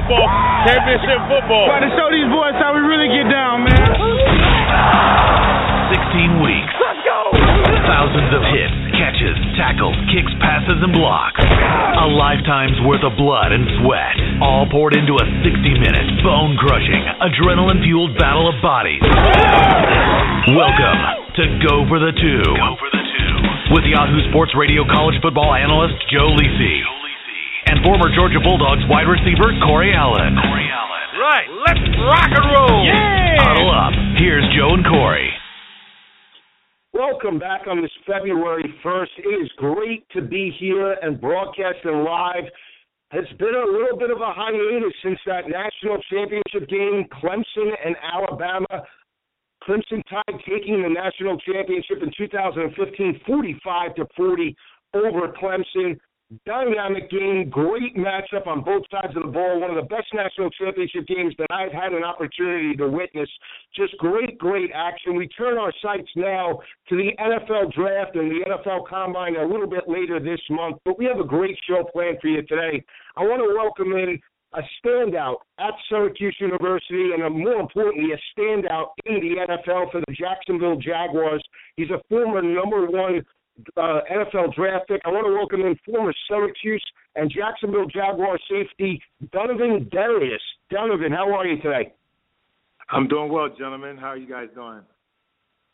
football, championship football. About to show these boys how we really get down, man. 16 weeks. Let's go. Thousands of hits, catches, tackles, kicks, passes, and blocks. A lifetime's worth of blood and sweat, all poured into a 60-minute, bone-crushing, adrenaline-fueled battle of bodies. Welcome to Go for the Two. Go for the Two. With Yahoo Sports Radio college football analyst Joe Lisi. And former Georgia Bulldogs wide receiver Corey Allen. Corey Allen. Right, let's rock and roll. Huddle up. Here's Joe and Corey. Welcome back on this February 1st. It is great to be here and broadcasting live. It's been a little bit of a hiatus since that national championship game, Clemson and Alabama. Crimson Tide taking the national championship in 2015, 45 to 40 over Clemson. Dynamic game, great matchup on both sides of the ball. One of the best national championship games that I've had an opportunity to witness. Just great, great action. We turn our sights now to the NFL draft and the NFL combine a little bit later this month, but we have a great show planned for you today. I want to welcome in a standout at Syracuse University, and a, more importantly, a standout in the NFL for the Jacksonville Jaguars. He's a former number one uh, NFL draft pick. I want to welcome in former Syracuse and Jacksonville Jaguar safety Donovin Darius. Donovin, how are you today? I'm doing well, gentlemen. How are you guys doing?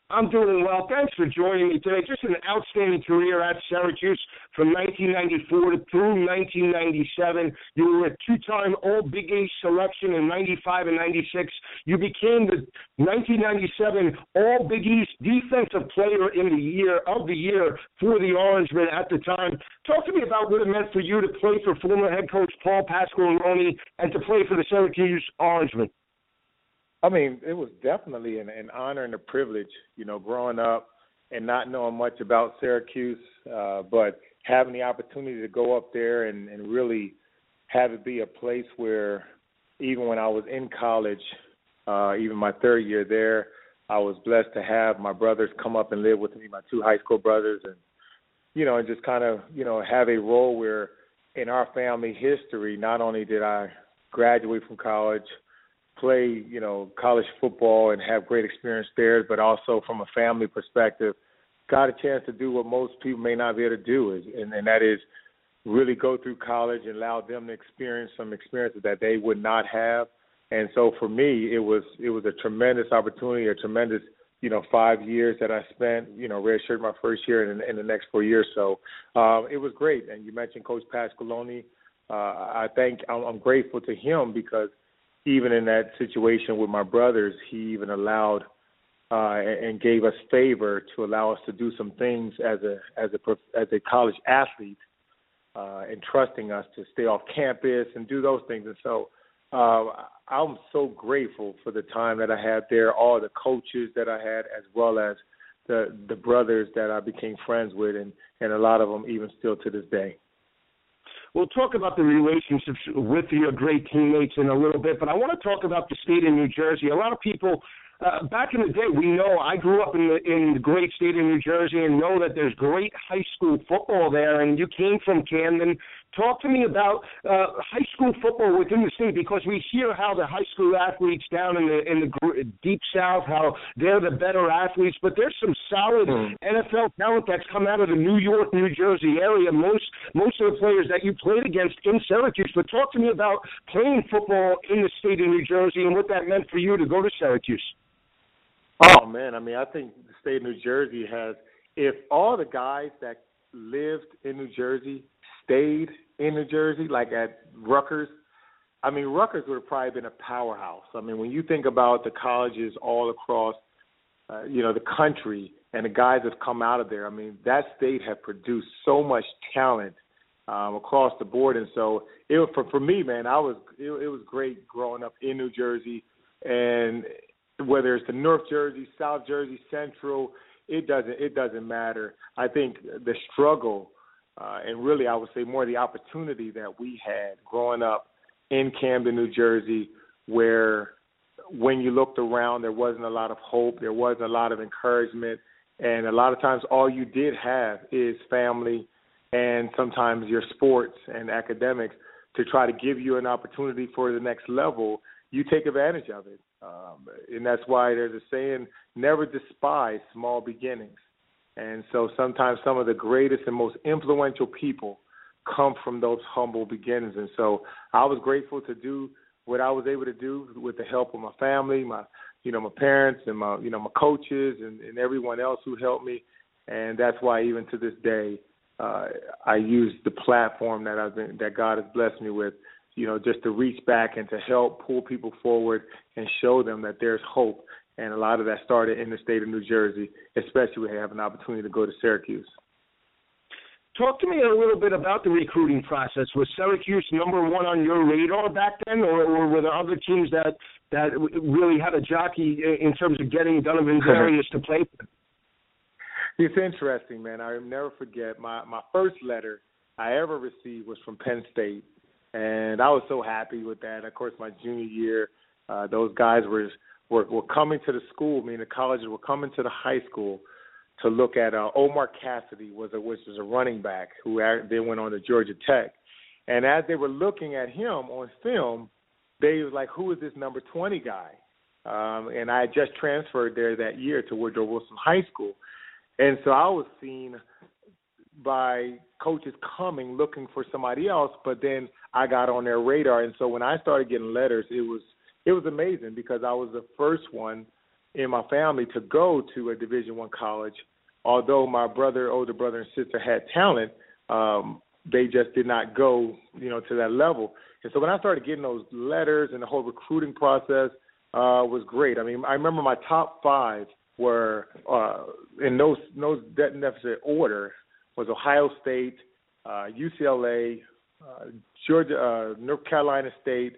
I'm doing well. Thanks for joining me today. Just an outstanding career at Syracuse from 1994 to through 1997. You were a two-time All Big East selection in 95 and 96. You became the 1997 All Big East Defensive Player in the year of the year for the Orangemen at the time. Talk to me about what it meant for you to play for former head coach Paul Pasqualoni and to play for the Syracuse Orangemen. I mean, it was definitely an, an honor and a privilege, you know, growing up and not knowing much about Syracuse, uh, but having the opportunity to go up there and, and really have it be a place where even when I was in college, uh, even my third year there, I was blessed to have my brothers come up and live with me, my two high school brothers, and you know, and just kind of you know have a role where in our family history, not only did I graduate from college, play, you know, college football and have great experience there, but also from a family perspective, got a chance to do what most people may not be able to do, is, and, and that is really go through college and allow them to experience some experiences that they would not have. And so for me, it was it was a tremendous opportunity, a tremendous you know five years that I spent you know redshirt my first year and in the next four years. So um, it was great. And you mentioned Coach Pasqualoni. Uh, I think I'm, I'm grateful to him because even in that situation with my brothers, he even allowed uh, and gave us favor to allow us to do some things as a as a as a college athlete, uh, and trusting us to stay off campus and do those things. And so uh, I'm so grateful for the time that I had there, all the coaches that I had, as well as the the brothers that I became friends with, and and a lot of them even still to this day. We'll talk about the relationships with your great teammates in a little bit, but I want to talk about the state of New Jersey. A lot of people uh, back in the day, we know I grew up in the in the great state of New Jersey and know that there's great high school football there. And you came from Camden. Talk to me about uh, high school football within the state because we hear how the high school athletes down in the in the deep south how they're the better athletes, but there's some solid mm. NFL talent that's come out of the New York, New Jersey area. Most most of the players that you played against in Syracuse. But talk to me about playing football in the state of New Jersey and what that meant for you to go to Syracuse. Oh man, I mean, I think the state of New Jersey has. If all the guys that lived in New Jersey stayed in New Jersey, like at Rutgers, I mean, Rutgers would have probably been a powerhouse. I mean, when you think about the colleges all across, uh, you know, the country and the guys that have come out of there, I mean, that state have produced so much talent um, across the board. And so, it for for me, man, I was it, it was great growing up in New Jersey, and whether it's the North Jersey, South Jersey, Central, it doesn't it doesn't matter. I think the struggle, uh, and really I would say more the opportunity that we had growing up in Camden, New Jersey, where when you looked around there wasn't a lot of hope, there wasn't a lot of encouragement, and a lot of times all you did have is family and sometimes your sports and academics to try to give you an opportunity for the next level, you take advantage of it. Um, and that's why there's a saying, never despise small beginnings. And so sometimes some of the greatest and most influential people come from those humble beginnings. And so I was grateful to do what I was able to do with the help of my family, my you know my parents and my you know my coaches and, and everyone else who helped me. And that's why even to this day, uh, I use the platform that I've been that God has blessed me with, you know, just to reach back and to help pull people forward and show them that there's hope. And a lot of that started in the state of New Jersey, especially when I have an opportunity to go to Syracuse. Talk to me a little bit about the recruiting process. Was Syracuse number one on your radar back then, or, or were there other teams that that really had a jockey in terms of getting Donovin Darius to play for? It's interesting, man. I never forget my my first letter I ever received was from Penn State, and I was so happy with that. Of course, my junior year, uh, those guys were were were coming to the school. I mean, the colleges were coming to the high school to look at uh, Omar Cassidy was a which was a running back who then went on to Georgia Tech, and as they were looking at him on film, they was like, "Who is this number twenty guy?" Um, and I had just transferred there that year to Woodrow Wilson High School, and so I was seen by coaches coming looking for somebody else, but then I got on their radar, and so when I started getting letters, it was it was amazing because I was the first one in my family to go to a Division One college. Although my brother, older brother, and sister had talent, um, they just did not go, you know, to that level. And so when I started getting those letters and the whole recruiting process uh, was great. I mean, I remember my top five were uh, in no no deficit order was Ohio State, uh, UCLA, uh, Georgia, uh, North Carolina State,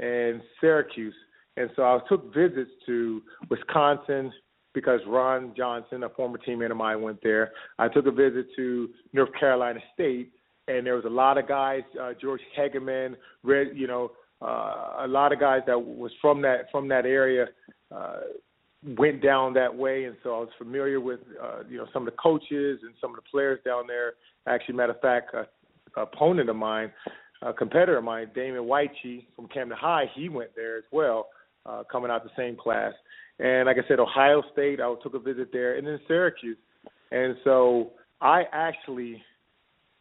and Syracuse. And so I took visits to Wisconsin because Ron Johnson, a former teammate of mine, went there. I took a visit to North Carolina State, and there was a lot of guys, uh, George Hegeman, Red, you know, uh, a lot of guys that was from that from that area uh, went down that way, and so I was familiar with uh, you know some of the coaches and some of the players down there. Actually, matter of fact, a, opponent of mine, a competitor of mine, Damon Whitechie from Camden High, he went there as well uh, coming out the same class. And like I said, Ohio State, I took a visit there, and then Syracuse. And so I actually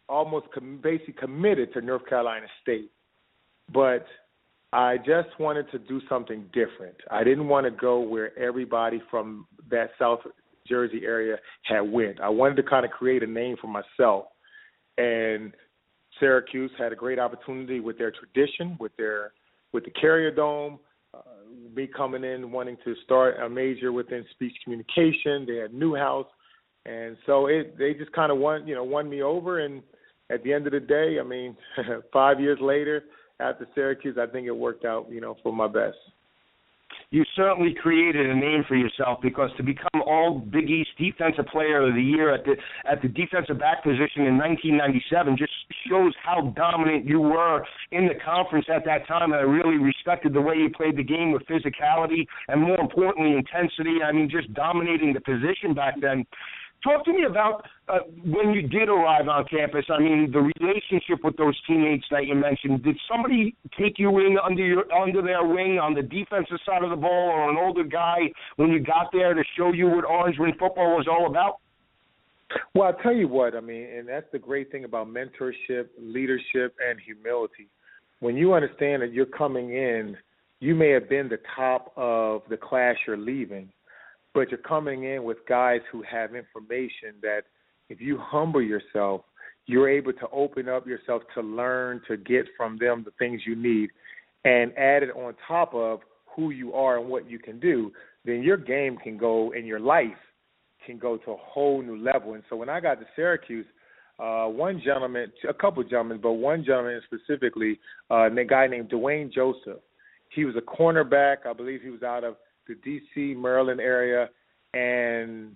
almost com- basically committed to North Carolina State, but I just wanted to do something different. I didn't want to go where everybody from that South Jersey area had went. I wanted to kind of create a name for myself, and Syracuse had a great opportunity with their tradition, with their with the Carrier Dome, uh, me coming in wanting to start a major within speech communication. They had Newhouse, and so it they just kind of won you know won me over. And at the end of the day, I mean, five years later after Syracuse, I think it worked out you know for my best you certainly created a name for yourself because to become all Big East Defensive Player of the Year at the at the defensive back position in 1997 just shows how dominant you were in the conference at that time. And I really respected the way you played the game with physicality and more importantly intensity. I mean, just dominating the position back then. Talk to me about uh, when you did arrive on campus. I mean, the relationship with those teammates that you mentioned. Did somebody take you in under your under their wing on the defensive side of the ball, or an older guy when you got there to show you what Orange Wing football was all about? Well, I'll tell you what. I mean, and that's the great thing about mentorship, leadership, and humility. When you understand that you're coming in, you may have been the top of the class you're leaving but you're coming in with guys who have information that if you humble yourself, you're able to open up yourself to learn, to get from them the things you need, and add it on top of who you are and what you can do, then your game can go and your life can go to a whole new level. And so when I got to Syracuse, uh, one gentleman, a couple of gentlemen, but one gentleman specifically, uh, a guy named Dwayne Joseph. He was a cornerback. I believe he was out of the D.C. Maryland area, and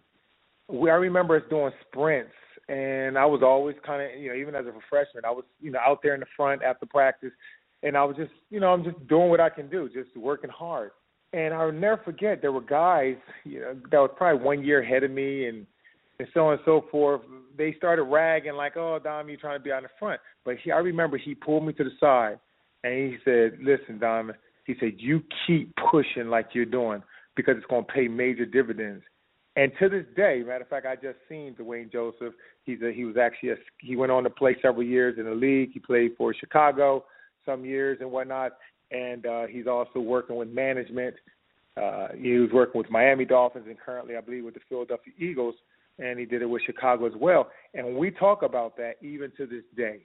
we I remember us doing sprints, and I was always kind of you know even as a freshman I was you know out there in the front after practice, and I was just you know I'm just doing what I can do, just working hard. And I'll never forget there were guys you know that was probably one year ahead of me, and and so on and so forth. They started ragging like, "Oh, Dom, you trying to be on the front." But he, I remember he pulled me to the side and he said, "Listen, Dom," he said, "you keep pushing like you're doing because it's going to pay major dividends." And to this day, matter of fact, I just seen Dwayne Joseph. He's a, he was actually a, he went on to play several years in the league. He played for Chicago some years and whatnot, and uh, he's also working with management. Uh, he was working with Miami Dolphins and currently, I believe, with the Philadelphia Eagles, and he did it with Chicago as well. And we talk about that, even to this day,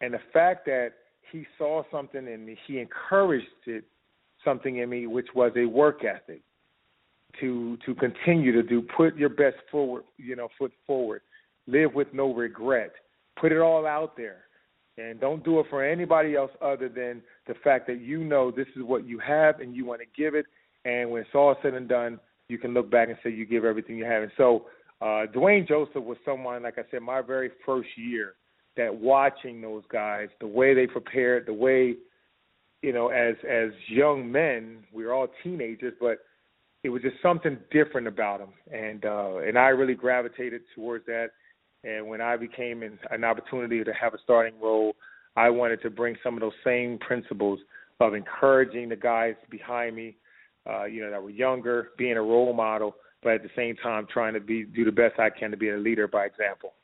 and the fact that he saw something in me, he encouraged it, something in me, which was a work ethic to to continue to do. Put your best forward, you know, foot forward. Live with no regret. Put it all out there, and don't do it for anybody else other than the fact that you know this is what you have and you want to give it. And when it's all said and done, you can look back and say you give everything you have. And so, uh, Dwayne Joseph was someone, like I said, my very first year. That watching those guys, the way they prepared, the way, you know, as as young men, we were all teenagers, but it was just something different about him, and uh, and I really gravitated towards that. And when I became an, an opportunity to have a starting role, I wanted to bring some of those same principles of encouraging the guys behind me, uh, you know, that were younger, being a role model, but at the same time trying to be do the best I can to be a leader by example.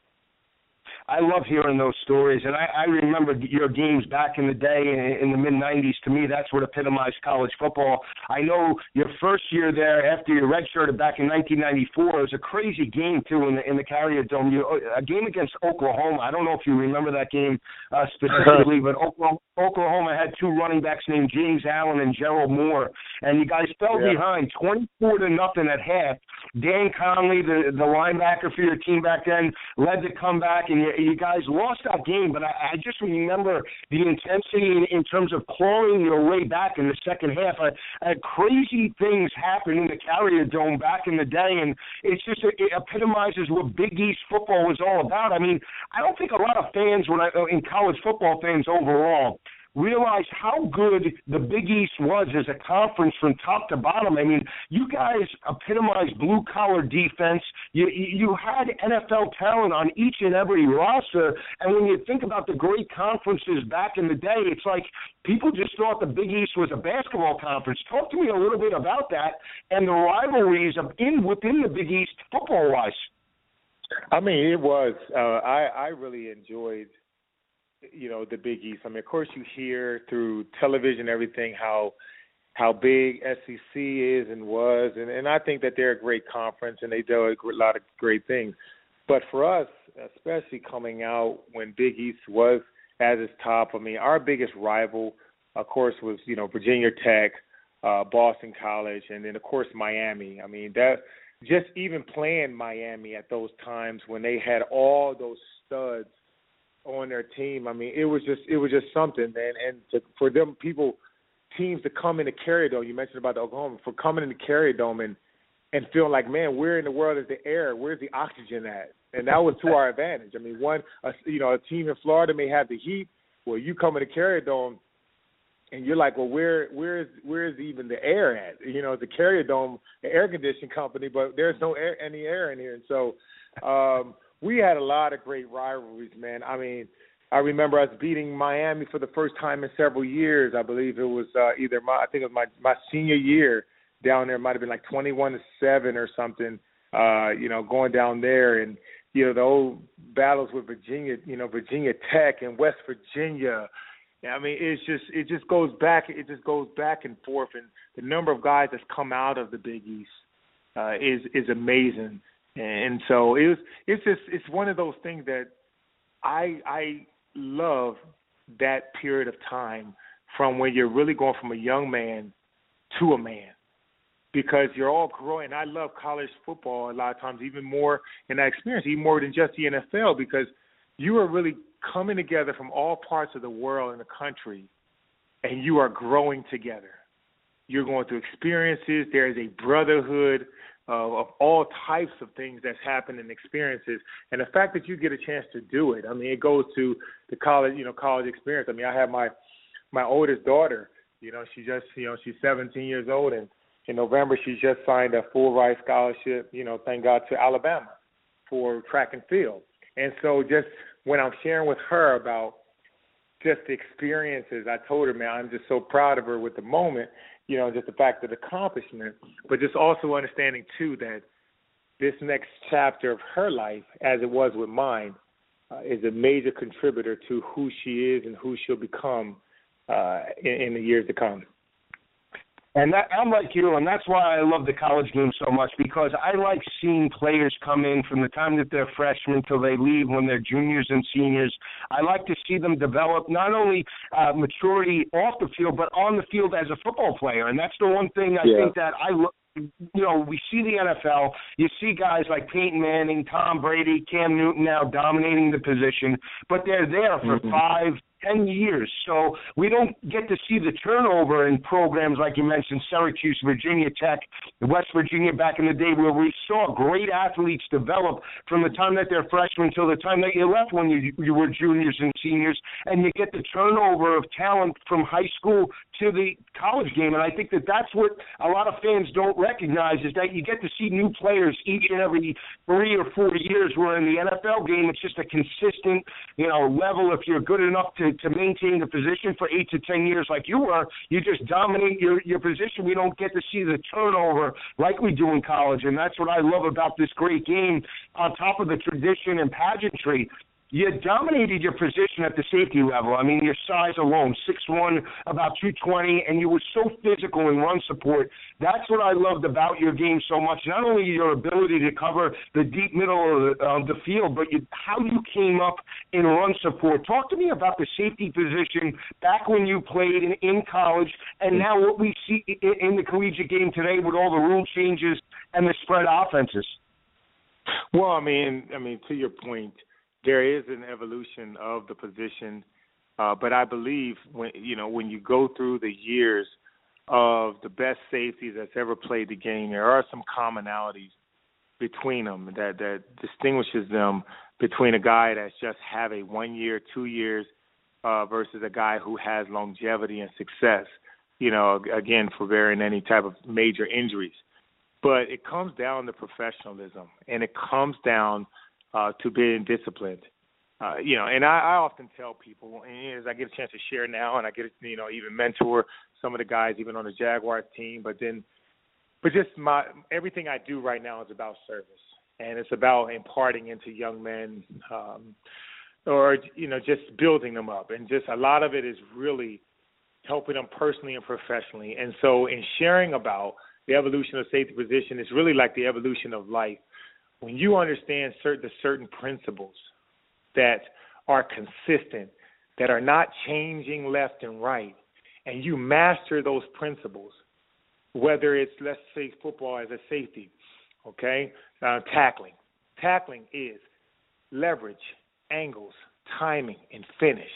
I love hearing those stories, and I, I remember your games back in the day in, in the mid '90s. To me, that's what epitomized college football. I know your first year there, after you redshirted back in 1994, it was a crazy game too in the in the Carrier Dome. You, a game against Oklahoma. I don't know if you remember that game uh, specifically, but Oklahoma, Oklahoma had two running backs named James Allen and Jerald Moore, and you guys fell yeah. behind 24 to nothing at half. Dan Conley, the the linebacker for your team back then, led the comeback, and you, you guys lost that game, but I, I just remember the intensity in, in terms of clawing your way back in the second half. I, I crazy things happen in the Carrier Dome back in the day, and it's just it epitomizes what Big East football was all about. I mean, I don't think a lot of fans, when I, in college football fans overall, realize how good the Big East was as a conference from top to bottom. I mean, you guys epitomized blue collar defense. You you had NFL talent on each and every roster, and when you think about the great conferences back in the day, it's like people just thought the Big East was a basketball conference. Talk to me a little bit about that and the rivalries of in within the Big East football wise. I mean, it was. Uh, I I really enjoyed you know the Big East. I mean, of course, you hear through television everything how how big SEC is and was, and and I think that they're a great conference and they do a lot of great things. But for us, especially coming out when Big East was at its top, I mean, our biggest rival, of course, was you know Virginia Tech, uh, Boston College, and then of course Miami. I mean that just even playing Miami at those times when they had all those studs on their team. I mean, it was just it was just something, man. And to, for them people teams to come into Carrier Dome, you mentioned about the Oklahoma, for coming into Carrier Dome and and feeling like, man, where in the world is the air? Where's the oxygen at? And that was to our advantage. I mean, one, a, you know, a team in Florida may have the heat. Well, you come into Carrier Dome, and you're like, well, where where is where is even the air at? You know, the Carrier Dome, the air conditioning company, but there's no air, any air in here. And so, um, we had a lot of great rivalries, man. I mean, I remember us beating Miami for the first time in several years. I believe it was uh, either my I think it was my my senior year down there. It might have been like twenty one to seven or something. Uh, you know, going down there and you know the old battles with Virginia, you know Virginia Tech and West Virginia. I mean, it's just it just goes back. It just goes back and forth, and the number of guys that's come out of the Big East uh, is is amazing. And so it was it's just it's one of those things that I I love that period of time from when you're really going from a young man to a man because you're all growing. I love college football a lot of times, even more in that experience, even more than just the NFL, because you are really coming together from all parts of the world and the country, and you are growing together. You're going through experiences. There is a brotherhood of, of all types of things that's happened and experiences. And the fact that you get a chance to do it, I mean, it goes to the college, you know, college experience. I mean, I have my my oldest daughter. You know, she just, you know, she's 17 years old, and in November she just signed a full ride scholarship. You know, thank God to Alabama. for track and field. And so just when I'm sharing with her about just the experiences, I told her, man, I'm just so proud of her with the moment, you know, just the fact of accomplishment, but just also understanding too that this next chapter of her life, as it was with mine, uh, is a major contributor to who she is and who she'll become uh, in, in the years to come. And that, I'm like you, and that's why I love the college game so much because I like seeing players come in from the time that they're freshmen till they leave when they're juniors and seniors. I like to see them develop not only uh, maturity off the field but on the field as a football player, and that's the one thing I yeah. think that I look you know, we see the NFL. You see guys like Peyton Manning, Tom Brady, Cam Newton now dominating the position, but they're there for mm-hmm. five, 10 years. So we don't get to see the turnover in programs like you mentioned, Syracuse, Virginia Tech, West Virginia back in the day, where we saw great athletes develop from the time that they're freshmen till the time that you left when you, you were juniors and seniors. And you get the turnover of talent from high school to the college game. And I think that that's what a lot of fans don't recognize is that you get to see new players each and every three or four years, where in the NFL game, it's just a consistent, you know, level. If you're good enough to to, maintain the position for eight to ten years like you were, you just dominate your your position. We don't get to see the turnover like we do in college, and that's what I love about this great game. On top of the tradition and pageantry, you dominated your position at the safety level. I mean, your size alone, six one, about 220, and you were so physical in run support. That's what I loved about your game so much. Not only your ability to cover the deep middle of the, the field, but you, how you came up in run support. Talk to me about the safety position back when you played in, in college, and now what we see in, in the collegiate game today with all the rule changes and the spread offenses. Well, I mean, I mean, to your point there is an evolution of the position, uh, but I believe when you know when you go through the years of the best safeties that's ever played the game, there are some commonalities between them that that distinguishes them between a guy that's just have a one year, two years, uh, versus a guy who has longevity and success. You know, again, for bearing any type of major injuries. But it comes down to professionalism, and it comes down uh, to being disciplined. Uh, you know, and I, I often tell people, and as I get a chance to share now, and I get you know even mentor some of the guys even on the Jaguars team, but then, but just my everything I do right now is about service, and it's about imparting into young men, um, or you know just building them up, and just a lot of it is really helping them personally and professionally, and so in sharing about the evolution of safety position, it's really like the evolution of life when you understand certain the certain principles that are consistent, that are not changing left and right, and you master those principles, whether it's let's say football as a safety, okay, uh, tackling. Tackling is leverage, angles, timing, and finish.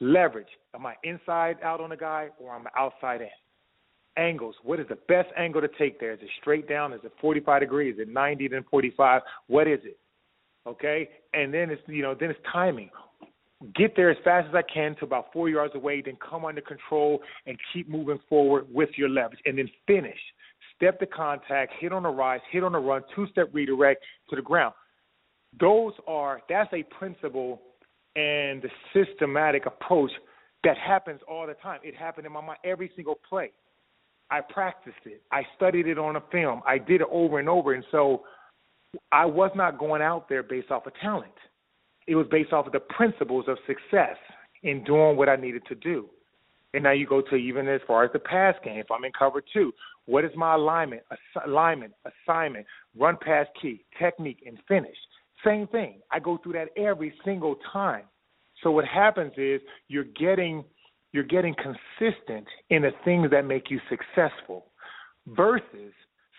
Leverage. Am I inside out on a guy or am I outside in? Angles. What is the best angle to take there? Is it straight down? Is it 45 degrees? Is it 90 then 45? What is it? Okay, and then it's you know then it's timing. Get there as fast as I can to about four yards away, then come under control and keep moving forward with your leverage, and then finish. Step to contact, hit on the rise, hit on the run, two-step redirect to the ground. Those are that's a principle and the systematic approach that happens all the time. It happened in my mind every single play. I practiced it. I studied it on a film. I did it over and over. And so I was not going out there based off of talent. It was based off of the principles of success in doing what I needed to do. And now you go to even as far as the pass game. If I'm in cover two, what is my alignment, ass- alignment, assignment, run pass key, technique, and finish? Same thing. I go through that every single time. So what happens is you're getting – you're getting consistent in the things that make you successful versus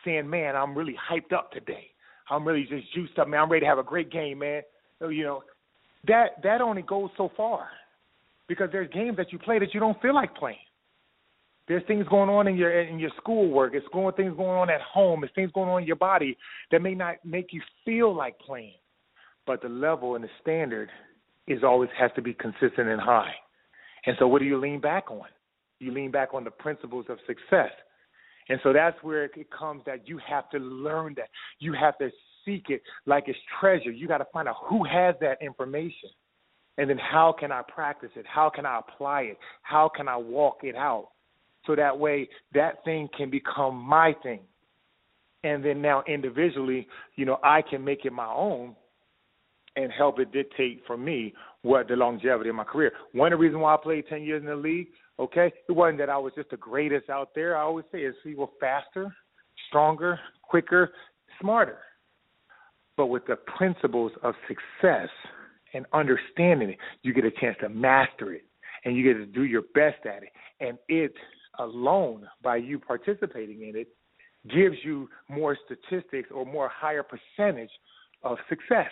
saying, man, I'm really hyped up today. I'm really just juiced up, man. I'm ready to have a great game, man. So, you know, that that only goes so far because there's games that you play that you don't feel like playing. There's things going on in your in your schoolwork. It's going things going on at home. There's things going on in your body that may not make you feel like playing. But the level and the standard is always has to be consistent and high. And so, what do you lean back on? You lean back on the principles of success. And so that's where it comes that you have to learn that. You have to seek it like it's treasure. You got to find out who has that information. And then how can I practice it? How can I apply it? How can I walk it out? So that way that thing can become my thing. And then now individually, you know, I can make it my own and help it dictate for me what the longevity of my career. One of the reasons why I played 10 years in the league, okay, it wasn't that I was just the greatest out there. I always say is we were faster, stronger, quicker, smarter. But with the principles of success and understanding it, you get a chance to master it and you get to do your best at it. And it alone, by you participating in it, gives you more statistics or more higher percentage of success.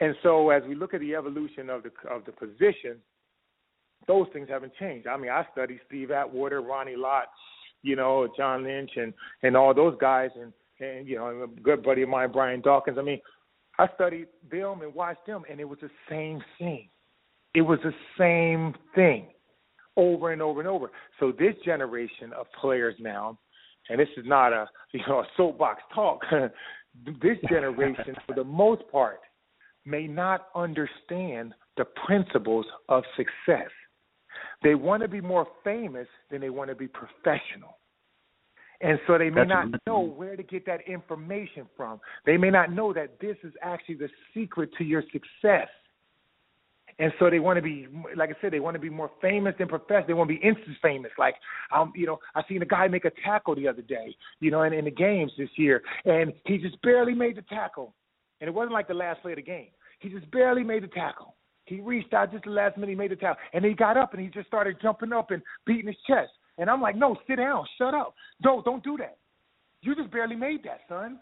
And so as we look at the evolution of the of the position, those things haven't changed. I mean, I studied Steve Atwater, Ronnie Lott, you know, John Lynch and and all those guys and and you know, a good buddy of mine, Brian Dawkins. I mean, I studied them and watched them and it was the same thing. It was the same thing over and over and over. So this generation of players now, and this is not a you know a soapbox talk. this generation, for the most part, may not understand the principles of success. They want to be more famous than they want to be professional. And so they may That's not know where to get that information from. They may not know that this is actually the secret to your success. And so they want to be, like I said, they want to be more famous than professional. They want to be instant famous. Like, um, you know, I seen a guy make a tackle the other day, you know, in, in the games this year, and he just barely made the tackle. And it wasn't like the last play of the game. He just barely made the tackle. He reached out just the last minute, he made the tackle. And he got up and he just started jumping up and beating his chest. And I'm like, no, sit down, shut up. No, don't do that. You just barely made that, son.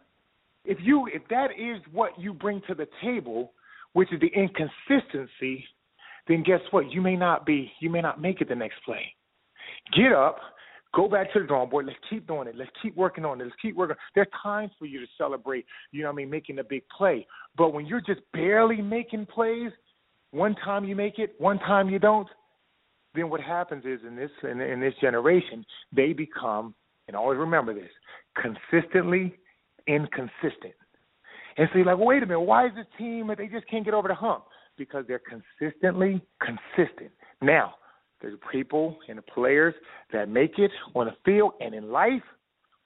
If you if that is what you bring to the table, which is the inconsistency, then guess what? You may not be you may not make it the next play. Get up, Go back to the drawing board. Let's keep doing it. Let's keep working on it. Let's keep working. There's times for you to celebrate, you know what I mean, making a big play. But when you're just barely making plays, one time you make it, one time you don't, then what happens is in this in, in this generation, they become, and always remember this, consistently inconsistent. And so you're like, wait a minute, why is this team they just can't get over the hump? Because they're consistently consistent. Now, the people and the players that make it on the field and in life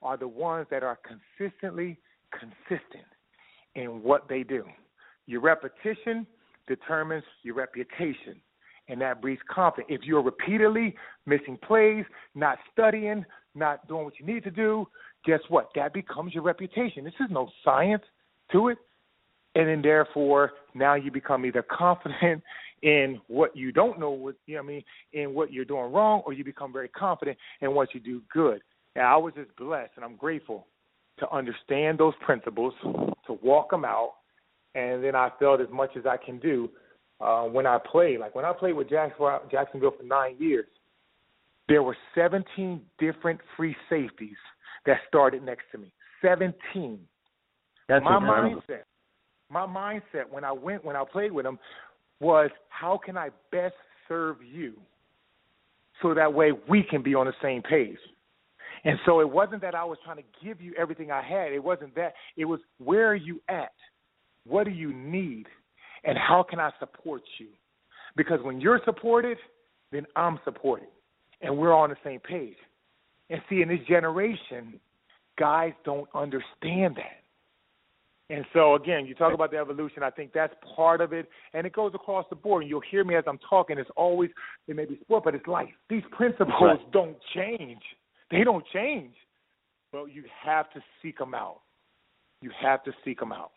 are the ones that are consistently consistent in what they do. Your repetition determines your reputation, and that breeds confidence. If you're repeatedly missing plays, not studying, not doing what you need to do, guess what? That becomes your reputation. This is no science to it. And then, therefore, now you become either confident in what you don't know what you know what I mean in what you're doing wrong or you become very confident in what you do good. And I was just blessed and I'm grateful to understand those principles, to walk them out, and then I felt as much as I can do uh, when I played. Like when I played with Jacksonville for nine years, there were 17 different free safeties that started next to me. 17. That's my incredible. mindset, my mindset when I went when I played with them was how can I best serve you so that way we can be on the same page. And so it wasn't that I was trying to give you everything I had. It wasn't that. It was where are you at? What do you need? And how can I support you? Because when you're supported, then I'm supported. And we're on the same page. And see, in this generation, guys don't understand that. And so again, you talk about the evolution. I think that's part of it, and it goes across the board. And you'll hear me as I'm talking. It's always it may be sport, but it's life. These principles right. don't change. They don't change. But you have to seek them out. You have to seek them out.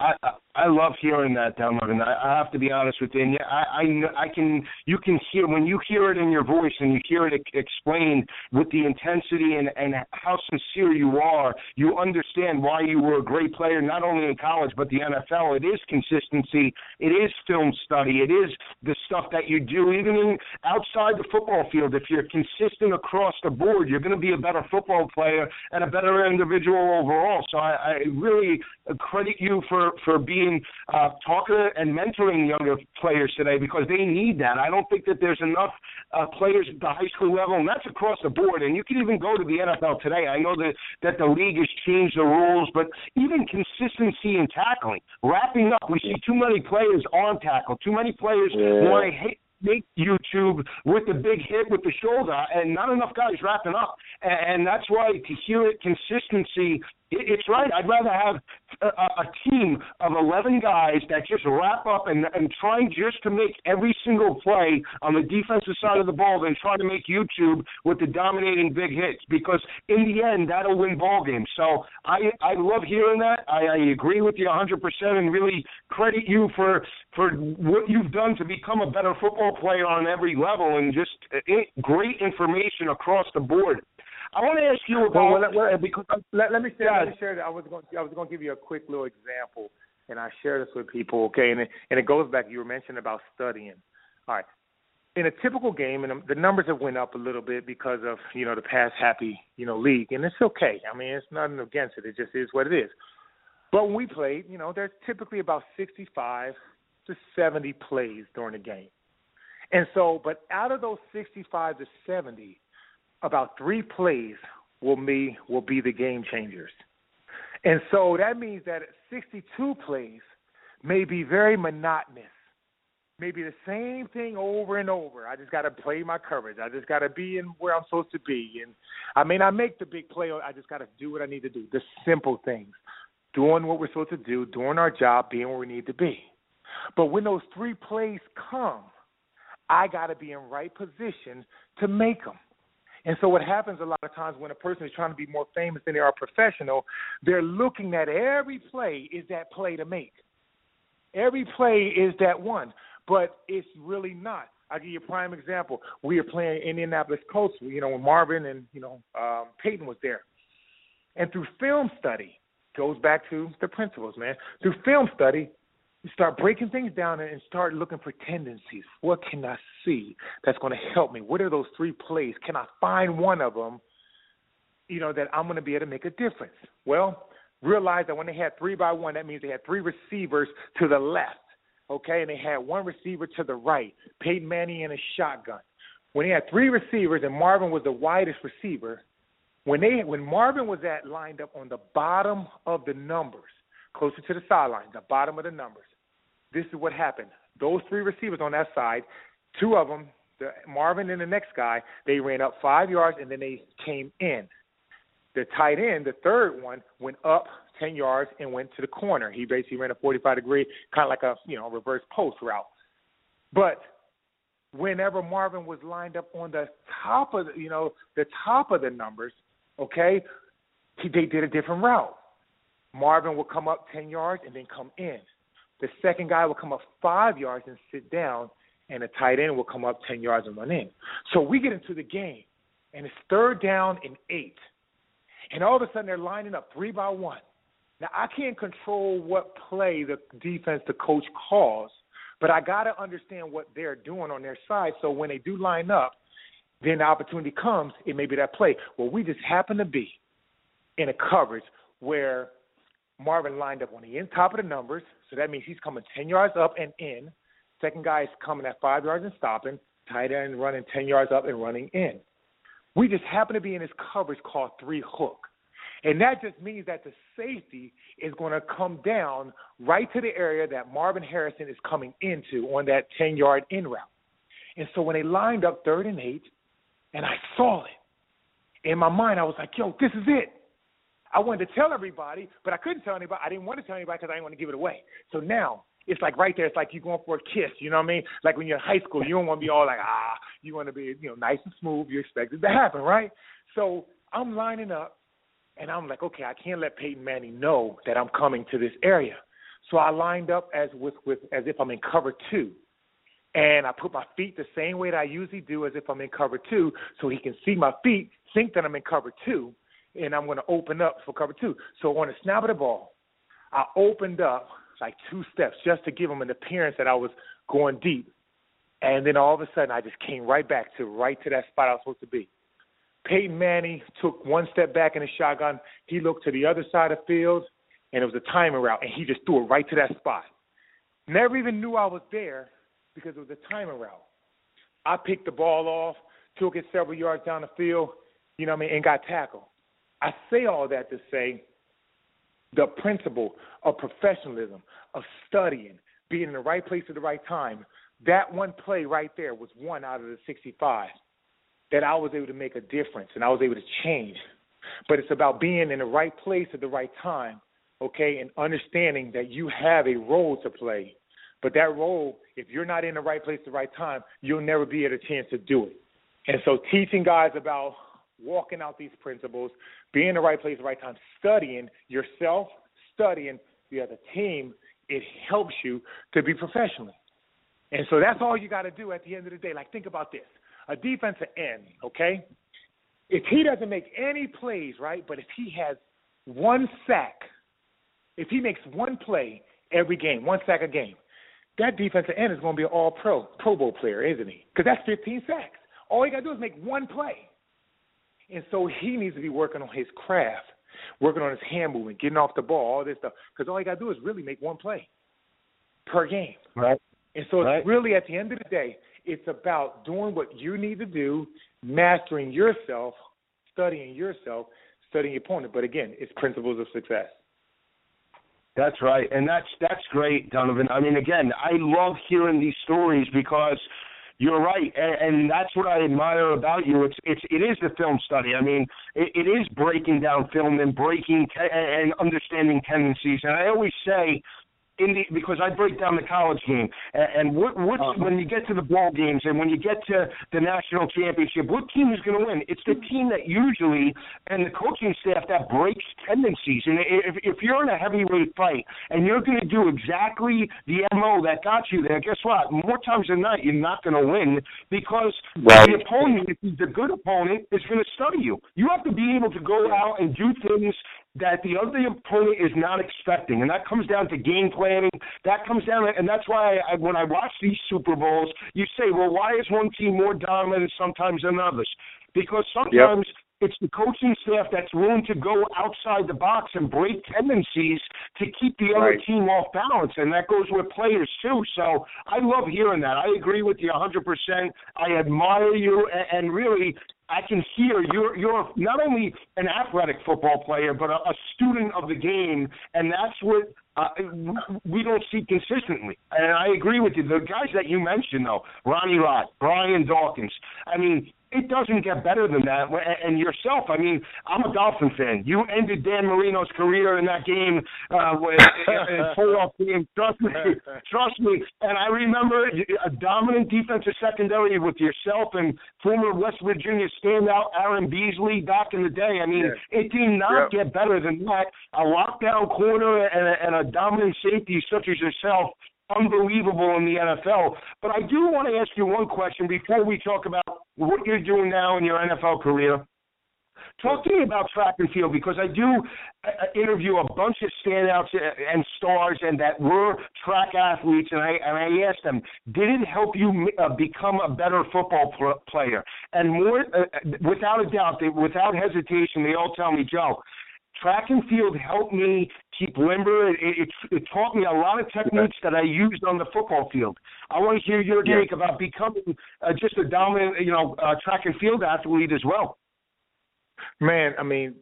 I I love hearing that, Donovin. I, I have to be honest with you. And I I I can you can hear when you hear it in your voice and you hear it explained with the intensity and and how sincere you are. You understand why you were a great player, not only in college but the NFL. It is consistency. It is film study. It is the stuff that you do even in outside the football field. If you're consistent across the board, you're going to be a better football player and a better individual overall. So I, I really credit you for for for being uh, talking and mentoring younger players today because they need that. I don't think that there's enough uh, players at the high school level, and that's across the board. And you can even go to the NFL today. I know that that the league has changed the rules, but even consistency in tackling, wrapping up. We see too many players on tackle. Too many players yeah. want to hit make YouTube with the big hit with the shoulder, and not enough guys wrapping up. And, and that's why to hear it consistency it's right. I'd rather have a, a team of 11 guys that just wrap up and, and trying just to make every single play on the defensive side of the ball than try to make YouTube with the dominating big hits because in the end that'll win ball games. So I I love hearing that. I, I agree with you 100% and really credit you for for what you've done to become a better football player on every level and just uh, great information across the board. I want to ask you about well, well, well, because um, let, let me share. Yeah. Let me share that. I was going. I was going to give you a quick little example, and I share this with people. Okay, and it, and it goes back. You were mentioning about studying. All right. In a typical game, and um, the numbers have went up a little bit because of you know the past happy you know league, and it's okay. I mean, it's nothing against it. It just is what it is. But when we played, you know, there's typically about 65 to 70 plays during the game. And so, but out of those 65 to 70, about three plays will be will be the game changers. And so that means that 62 plays may be very monotonous. Maybe the same thing over and over. I just got to play my coverage. I just got to be in where I'm supposed to be. And I may not make the big play. I just got to do what I need to do. The simple things. Doing what we're supposed to do, doing our job, being where we need to be. But when those three plays come, I got to be in right position to make them. And so what happens a lot of times when a person is trying to be more famous than they are professional, they're looking at every play is that play to make. Every play is that one, but it's really not. I'll give you a prime example. We are playing Indianapolis Colts, you know, when Marvin and, you know, um, Peyton was there. And through film study, goes back to the principles, man. Through film study, start breaking things down and start looking for tendencies. What can I see that's going to help me? What are those three plays? Can I find one of them, you know, that I'm going to be able to make a difference? Well, realize that when they had three by one, that means they had three receivers to the left, okay, and they had one receiver to the right, Peyton Manning in a shotgun. When they had three receivers and Marvin was the widest receiver, when they when Marvin was at lined up on the bottom of the numbers, closer to the sideline, the bottom of the numbers, this is what happened. Those three receivers on that side, two of them, the, Marvin and the next guy, they ran up five yards and then they came in. The tight end, the third one, went up ten yards and went to the corner. He basically ran a 45 degree, kind of like a you know reverse post route. But whenever Marvin was lined up on the top of the, you know the top of the numbers, okay, he, they did a different route. Marvin would come up 10 yards and then come in. The second guy will come up five yards and sit down, and the tight end will come up 10 yards and run in. So we get into the game, and it's third down and eight. And all of a sudden, they're lining up three by one. Now, I can't control what play the defense, the coach calls, but I got to understand what they're doing on their side. So when they do line up, then the opportunity comes, it may be that play. Well, we just happen to be in a coverage where Marvin lined up on the in top of the numbers, so that means he's coming 10 yards up and in. Second guy is coming at five yards and stopping. Tight end running 10 yards up and running in. We just happen to be in this coverage called three hook. And that just means that the safety is going to come down right to the area that Marvin Harrison is coming into on that 10 yard in route. And so when they lined up third and eight, and I saw it, in my mind, I was like, yo, this is it. I wanted to tell everybody, but I couldn't tell anybody. I didn't want to tell anybody because I didn't want to give it away. So now it's like right there. It's like you're going for a kiss. You know what I mean? Like when you're in high school, you don't want to be all like ah. You want to be you know nice and smooth. You expect it to happen, right? So I'm lining up, and I'm like, okay, I can't let Peyton Manning know that I'm coming to this area. So I lined up as with with as if I'm in cover two. And I put my feet the same way that I usually do as if I'm in cover two, so he can see my feet, think that I'm in cover two, and I'm going to open up for cover two. So on the snap of the ball, I opened up like two steps just to give him an appearance that I was going deep. And then all of a sudden, I just came right back to right to that spot I was supposed to be. Peyton Manning took one step back in the shotgun. He looked to the other side of the field, and it was a timing route, and he just threw it right to that spot. Never even knew I was there because it was a timing route. I picked the ball off, took it several yards down the field, you know what I mean, and got tackled. I say all that to say the principle of professionalism, of studying, being in the right place at the right time. That one play right there was one out of the 65 that I was able to make a difference and I was able to change. But it's about being in the right place at the right time, okay, and understanding that you have a role to play. But that role, if you're not in the right place at the right time, you'll never be at a chance to do it. And so teaching guys about walking out these principles, being in the right place at the right time, studying yourself, studying the other team, it helps you to be professional. And so that's all you got to do at the end of the day. Like, think about this a defensive end, okay? If he doesn't make any plays, right, but if he has one sack, if he makes one play every game, one sack a game, that defensive end is going to be an all pro, Pro Bowl player, isn't he? Because that's 15 sacks. All he got to do is make one play. And so he needs to be working on his craft, working on his hand movement, getting off the ball, all this stuff. Because all he got to do is really make one play per game. Right. And so right. it's really at the end of the day, it's about doing what you need to do, mastering yourself, studying yourself, studying your opponent. But again, it's principles of success. That's right, and that's that's great, Donovin. I mean, again, I love hearing these stories because you're right, and, and that's what I admire about you. It's it's it is the film study. I mean, it, it is breaking down film and breaking te- and understanding tendencies. And I always say in the because I break down the college game and, and what what's uh-huh. when you get to the ball games and when you get to the national championship, what team is going to win? It's the team that usually and the coaching staff that breaks tendencies. And if if you're in a heavyweight fight and you're going to do exactly the mo that got you there, guess what? More times than not, you're not going to win because right. the opponent, if he's a good opponent, is going to study you. You have to be able to go out and do things that the other opponent is not expecting, and that comes down to game planning. That comes down, and that's why I, when I watch these Super Bowls, you say, well, why is one team more dominant sometimes than others? Because sometimes yep. It's the coaching staff that's willing to go outside the box and break tendencies to keep the other right. team off balance, and that goes with players too. So I love hearing that. I agree with you 100%. I admire you, and, and really, I can hear you're you're not only an athletic football player, but a, a student of the game, and that's what uh, we don't see consistently. And I agree with you. The guys that you mentioned, though, Ronnie Lott, Brian Dawkins. I mean, it doesn't get better than that. And yourself, I mean, I'm a Dolphin fan. You ended Dan Marino's career in that game uh, with in playoff game. Trust me, trust me. And I remember a dominant defensive secondary with yourself and former West Virginia standout Aaron Beasley back in the day. I mean, yeah. it did not yep. get better than that. A lockdown corner and a, and a dominant safety such as yourself unbelievable in the NFL. But I do want to ask you one question before we talk about what you're doing now in your NFL career. Talk to me about track and field because I do uh, uh, interview a bunch of standouts and stars and that were track athletes, and I and I ask them, did it help you uh, become a better football pl- player? And more, uh, without a doubt, they, without hesitation, they all tell me, Joe, track and field helped me keep limber. It, it, it taught me a lot of techniques that I used on the football field. I want to hear your take yeah. about becoming uh, just a dominant, you know, uh, track and field athlete as well. Man, I mean,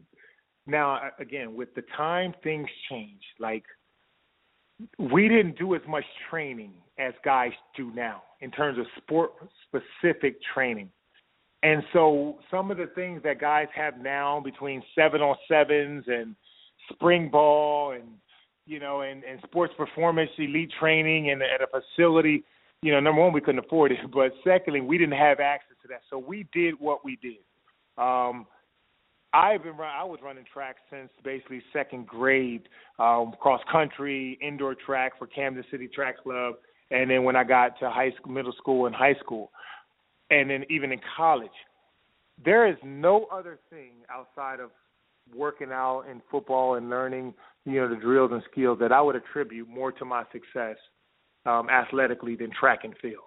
now again, with the time, things change. Like we didn't do as much training as guys do now in terms of sport specific training. And so some of the things that guys have now between seven on sevens and spring ball and you know and, and sports performance elite training and at a facility, you know, number one we couldn't afford it, but secondly we didn't have access to that. So we did what we did. Um I've been I was running track since basically second grade, um, cross country, indoor track for Camden City Track Club, and then when I got to high school, middle school, and high school, and then even in college, there is no other thing outside of working out in football and learning, you know, the drills and skills that I would attribute more to my success um, athletically than track and field.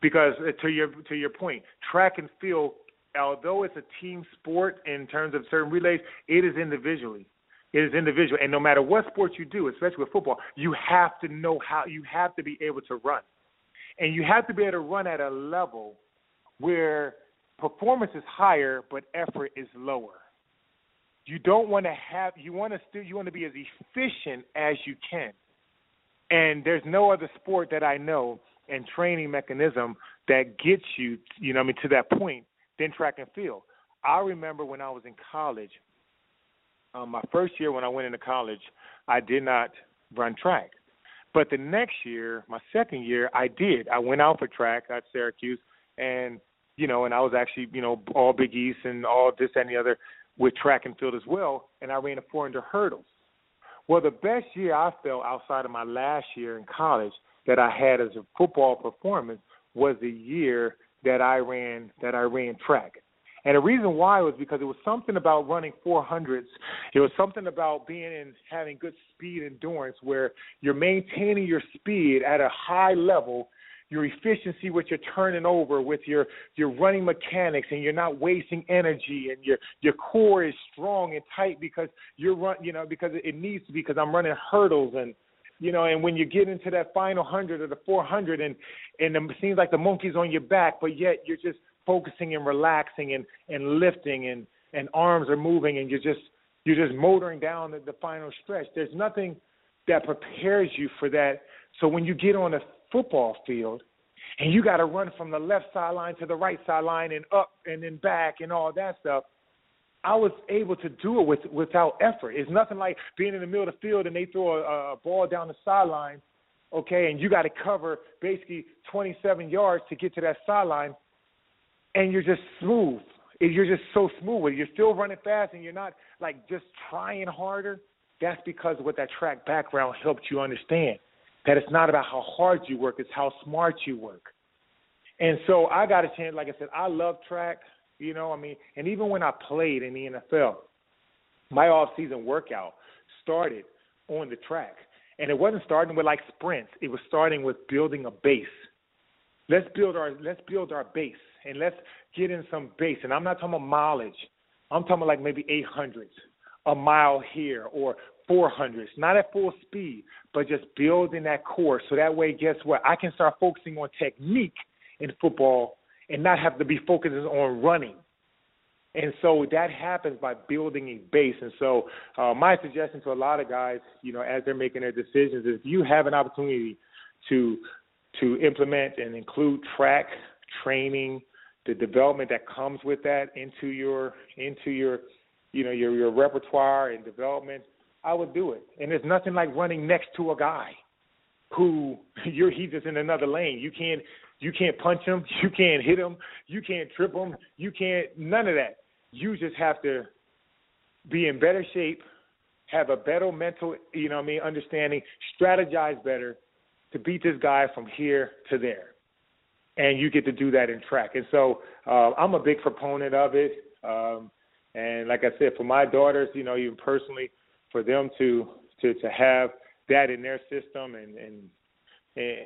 Because uh, to your to your point, track and field, although it's a team sport in terms of certain relays, it is individually. It is individual, and no matter what sport you do, especially with football, you have to know how. You have to be able to run, and you have to be able to run at a level where performance is higher but effort is lower. You don't want to have. You want to still. You want to be as efficient as you can. And there's no other sport that I know and training mechanism that gets you, you know, I mean, to that point than track and field. I remember when I was in college, um, my first year when I went into college, I did not run track. But the next year, my second year, I did. I went out for track at Syracuse, and you know, and I was actually, you know, all Big East and all this and the other with track and field as well. And I ran a 400 hurdles. Well, the best year I felt outside of my last year in college that I had as a football performance was the year that I ran that I ran track. And the reason why was because it was something about running 400s. It was something about being in having good speed endurance where you're maintaining your speed at a high level your efficiency with your turning over, with your your running mechanics, and you're not wasting energy, and your your core is strong and tight because you're run, you know, because it needs to be because I'm running hurdles and you know, and when you get into that final hundred or the four hundred, and and it seems like the monkey's on your back, but yet you're just focusing and relaxing and and lifting and and arms are moving and you're just you're just motoring down the, the final stretch. There's nothing that prepares you for that. So when you get on a football field and you got to run from the left sideline to the right sideline and up and then back and all that stuff. I was able to do it with without effort. It's nothing like being in the middle of the field and they throw a, a ball down the sideline, okay, and you got to cover basically 27 yards to get to that sideline, and you're just smooth. You're just so smooth. You're still running fast and you're not like just trying harder. That's because what that track background helped you understand that it's not about how hard you work, it's how smart you work. And so I got a chance, like I said, I love track, you know, I mean, and even when I played in the NFL, my off season workout started on the track. And it wasn't starting with like sprints. It was starting with building a base. Let's build our let's build our base and let's get in some base. And I'm not talking about mileage. I'm talking about like maybe 800s, a mile here, or 400s, not at full speed, but just building that core. So that way, guess what? I can start focusing on technique in football and not have to be focused on running. And so that happens by building a base. And so uh, my suggestion to a lot of guys, you know, as they're making their decisions, is if you have an opportunity to to implement and include track training, the development that comes with that into your into your you know your your repertoire and development I would do it. And there's nothing like running next to a guy who you're he's just in another lane. You can't you can't punch him, you can't hit him, you can't trip him, you can't none of that. You just have to be in better shape, have a better mental, you know what I mean, understanding, strategize better to beat this guy from here to there. And you get to do that in track. And so uh, I'm a big proponent of it. Um, and like I said, for my daughters, you know, even personally, for them to to to have that in their system and and, and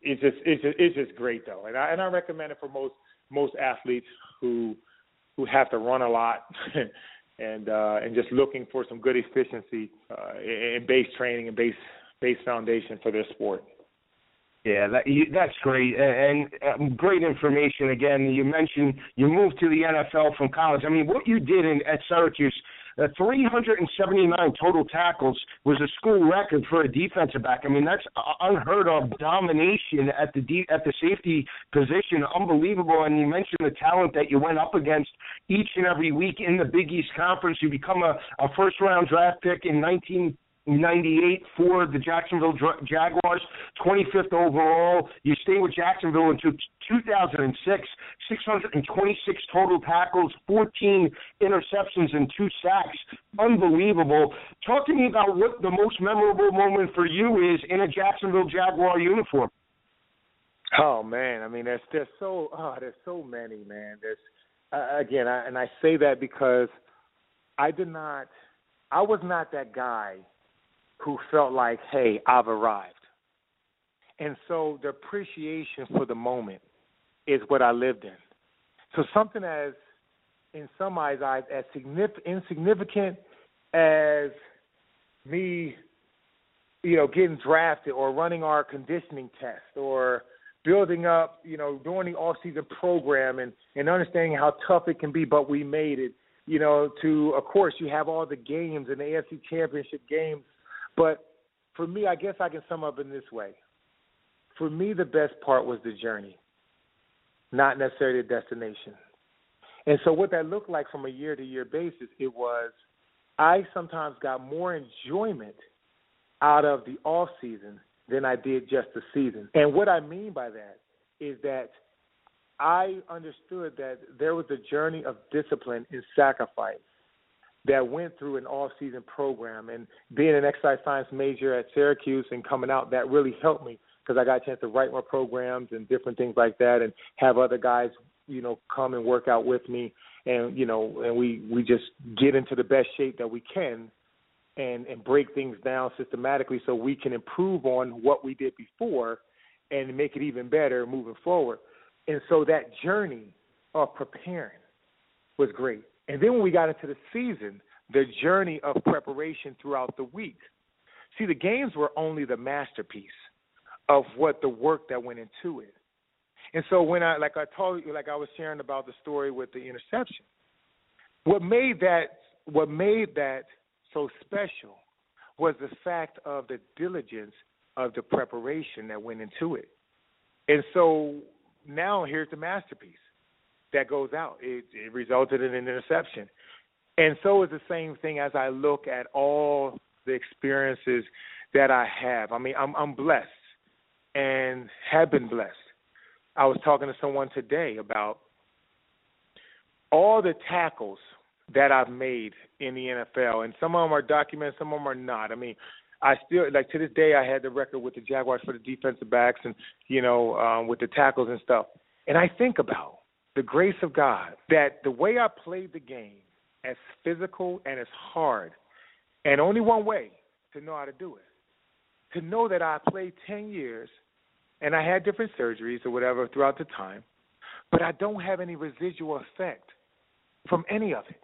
it's just it's just it's just great though and I and I recommend it for most most athletes who who have to run a lot and uh and just looking for some good efficiency uh in base training and base base foundation for their sport. Yeah, that, you, that's great and, and um, great information. Again, you mentioned you moved to the NFL from college. I mean, what you did in, at Syracuse uh, 379 total tackles was a school record for a defensive back. I mean, that's unheard of domination at the de- at the safety position. Unbelievable. And you mentioned the talent that you went up against each and every week in the Big East Conference. You become a, a first round draft pick in 19- 98 for the Jacksonville Jaguars, 25th overall. You stay with Jacksonville until 2006, 626 total tackles, 14 interceptions, and two sacks. Unbelievable. Talk to me about what the most memorable moment for you is in a Jacksonville Jaguar uniform. Oh man, I mean, there's there's so oh, there's so many, man. There's uh, again, I, and I say that because I did not, I was not that guy who felt like, hey, I've arrived. And so the appreciation for the moment is what I lived in. So something as, in some eyes, as insignificant as me, you know, getting drafted or running our conditioning test or building up, you know, doing the off season program and, and understanding how tough it can be, but we made it. You know, to of course you have all the games and the AFC championship games. But for me, I guess I can sum up in this way. For me the best part was the journey, not necessarily the destination. And so what that looked like from a year to year basis, it was I sometimes got more enjoyment out of the off season than I did just the season. And what I mean by that is that I understood that there was a journey of discipline and sacrifice that went through an off season program. And being an exercise science major at Syracuse and coming out that really helped me because I got a chance to write more programs and different things like that and have other guys you know come and work out with me. And you know and we we just get into the best shape that we can and and break things down systematically so we can improve on what we did before and make it even better moving forward. And so that journey of preparing was great and then when we got into the season the journey of preparation throughout the week. See the games were only the masterpiece of what the work that went into it. And so when I like I told you like I was sharing about the story with the interception, what made that what made that so special was the fact of the diligence of the preparation that went into it. And so now here's the masterpiece that goes out. It, it resulted in an interception. And so is the same thing as I look at all the experiences that I have. I mean, I'm I'm blessed and have been blessed I was talking to someone today about all the tackles that I've made in the NFL, and some of them are documented, some of them are not. I mean, I still like to this day I had the record with the Jaguars for the defensive backs and you know um, with the tackles and stuff. And I think about the grace of God that the way I played the game, as physical and as hard, and only one way to know how to do it, to know that I played ten years and I had different surgeries or whatever throughout the time, but I don't have any residual effect from any of it.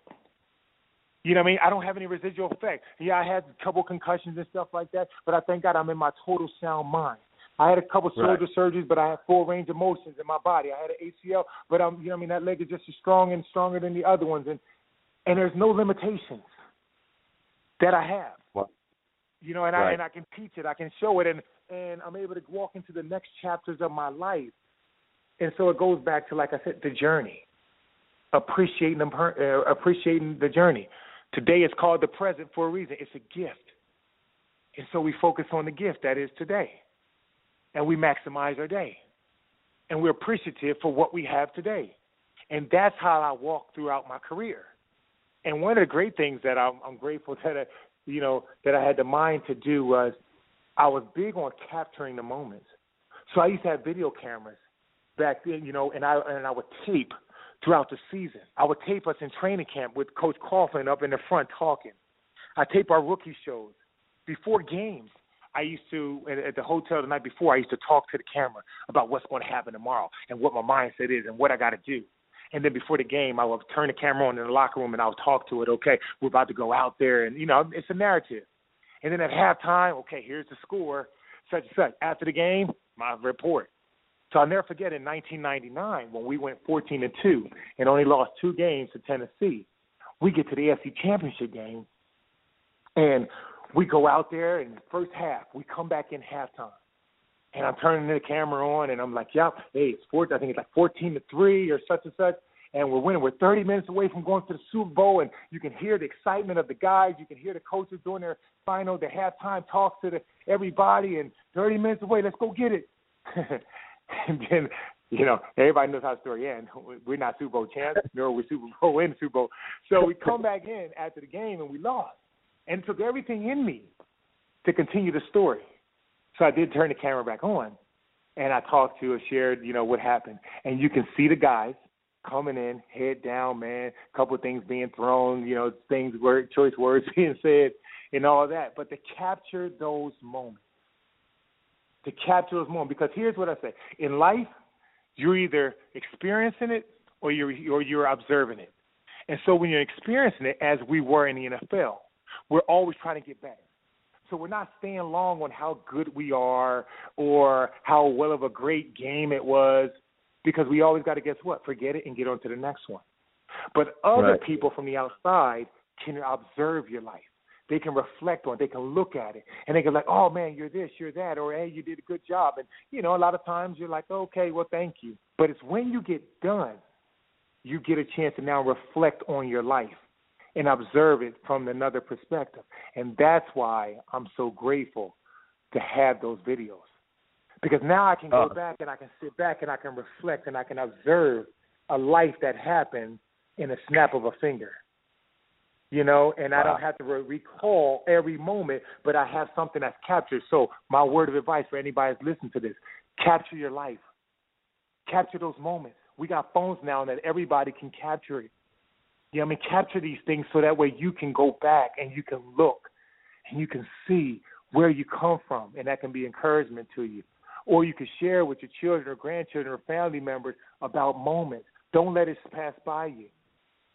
You know what I mean? I don't have any residual effect. Yeah, I had a couple concussions and stuff like that, but I thank God I'm in my total sound mind. I had a couple shoulder right. surgeries, but I have full range of motions in my body. I had an ACL, but I'm, you know, what I mean, that leg is just as strong and stronger than the other ones, and and there's no limitations that I have. You know, and right. I and I can teach it, I can show it, and and I'm able to walk into the next chapters of my life. And so it goes back to, like I said, the journey, appreciating the, uh, appreciating the journey. Today is called the present for a reason. It's a gift. And so we focus on the gift that is today. And we maximize our day. And we're appreciative for what we have today. And that's how I walk throughout my career. And one of the great things that I'm, I'm grateful that I, you know that I had the mind to do was I was big on capturing the moments. So I used to have video cameras back then, you know, and I and I would tape throughout the season. I would tape us in training camp with Coach Coughlin up in the front talking. I tape our rookie shows before games. I used to at the hotel the night before. I used to talk to the camera about what's going to happen tomorrow and what my mindset is and what I got to do. And then before the game, I would turn the camera on in the locker room and I would talk to it. Okay, we're about to go out there, and you know, it's a narrative. And then at halftime, okay, here's the score, such and such. After the game, my report. So I'll never forget in 1999 when we went 14 and two and only lost two games to Tennessee. We get to the AFC Championship game, and we go out there in the first half. We come back in halftime, and I'm turning the camera on, and I'm like, "Yep, hey, it's four. I think it's like 14 to three or such and such." and we're winning. We're 30 minutes away from going to the Super Bowl, and you can hear the excitement of the guys. You can hear the coaches doing their final, the halftime talks to the, everybody, and 30 minutes away. Let's go get it. and then, you know, everybody knows how the story ends. We're not Super Bowl champs, nor we Super Bowl in Super Bowl. So we come back in after the game, and we lost. And took everything in me to continue the story. So I did turn the camera back on, and I talked to, or shared, you know, what happened. And you can see the guys – coming in, head down, man. A couple of things being thrown, you know, things, word, choice words being said, and all that. But to capture those moments, to capture those moments, because here's what I say: in life, you're either experiencing it or you're or you're observing it. And so when you're experiencing it, as we were in the NFL, we're always trying to get better. So we're not staying long on how good we are or how well of a great game it was because we always got to guess what? Forget it and get on to the next one. But other Right. people from the outside can observe your life. They can reflect on it. They can look at it. And they can like, oh, man, you're this, you're that. Or, hey, you did a good job. And, you know, a lot of times you're like, okay, well, thank you. But it's when you get done, you get a chance to now reflect on your life and observe it from another perspective. And that's why I'm so grateful to have those videos. Because now I can go Uh. back and I can sit back and I can reflect and I can observe a life that happened in a snap of a finger. You know, and I don't have to re- recall every moment, but I have something that's captured. So, my word of advice for anybody that's listening to this capture your life, capture those moments. We got phones now that everybody can capture it. You know, I mean, capture these things so that way you can go back and you can look and you can see where you come from, and that can be encouragement to you. Or you can share with your children or grandchildren or family members about moments. Don't let it pass by you.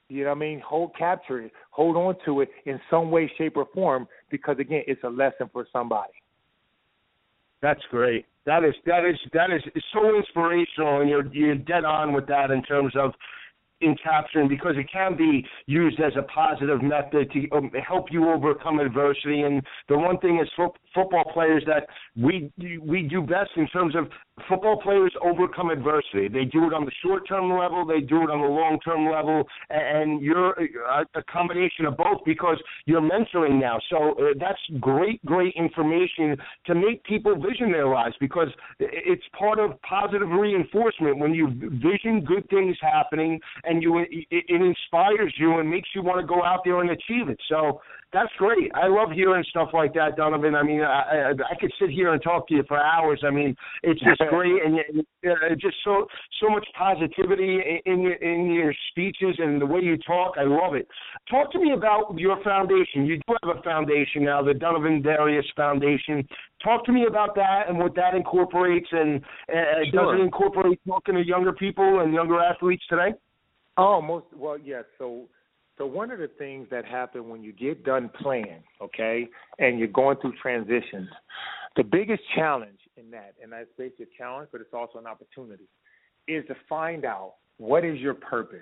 You know what I mean? Hold, capture it, hold on to it in some way, shape, or form, because again, it's a lesson for somebody. That's great. That is that is that is so inspirational, and you're you're dead on with that in terms of in capturing because it can be used as a positive method to um, help you overcome adversity. And the one thing is football players that we we do best in terms of football players overcome adversity. They do it on the short term level, they do it on the long term level, and you're a, combination of both because you're mentoring now. So uh, that's great, great information to make people vision their lives because it's part of positive reinforcement when you vision good things happening and you it inspires you and makes you want to go out there and achieve it. So that's great. I love hearing stuff like that, Donovin. I mean, I, I, I could sit here and talk to you for hours. I mean, it's just great, and uh, just so so much positivity in your in your speeches and the way you talk. I love it. Talk to me about your foundation. You do have a foundation now, the Donovin Darius Foundation. Talk to me about that and what that incorporates, and uh, Sure. does it incorporate talking to younger people and younger athletes today? Oh, most well, yes. So, so one of the things that happen when you get done playing, okay, and you're going through transitions, the biggest challenge in that, and that's basically a challenge, but it's also an opportunity, is to find out what is your purpose.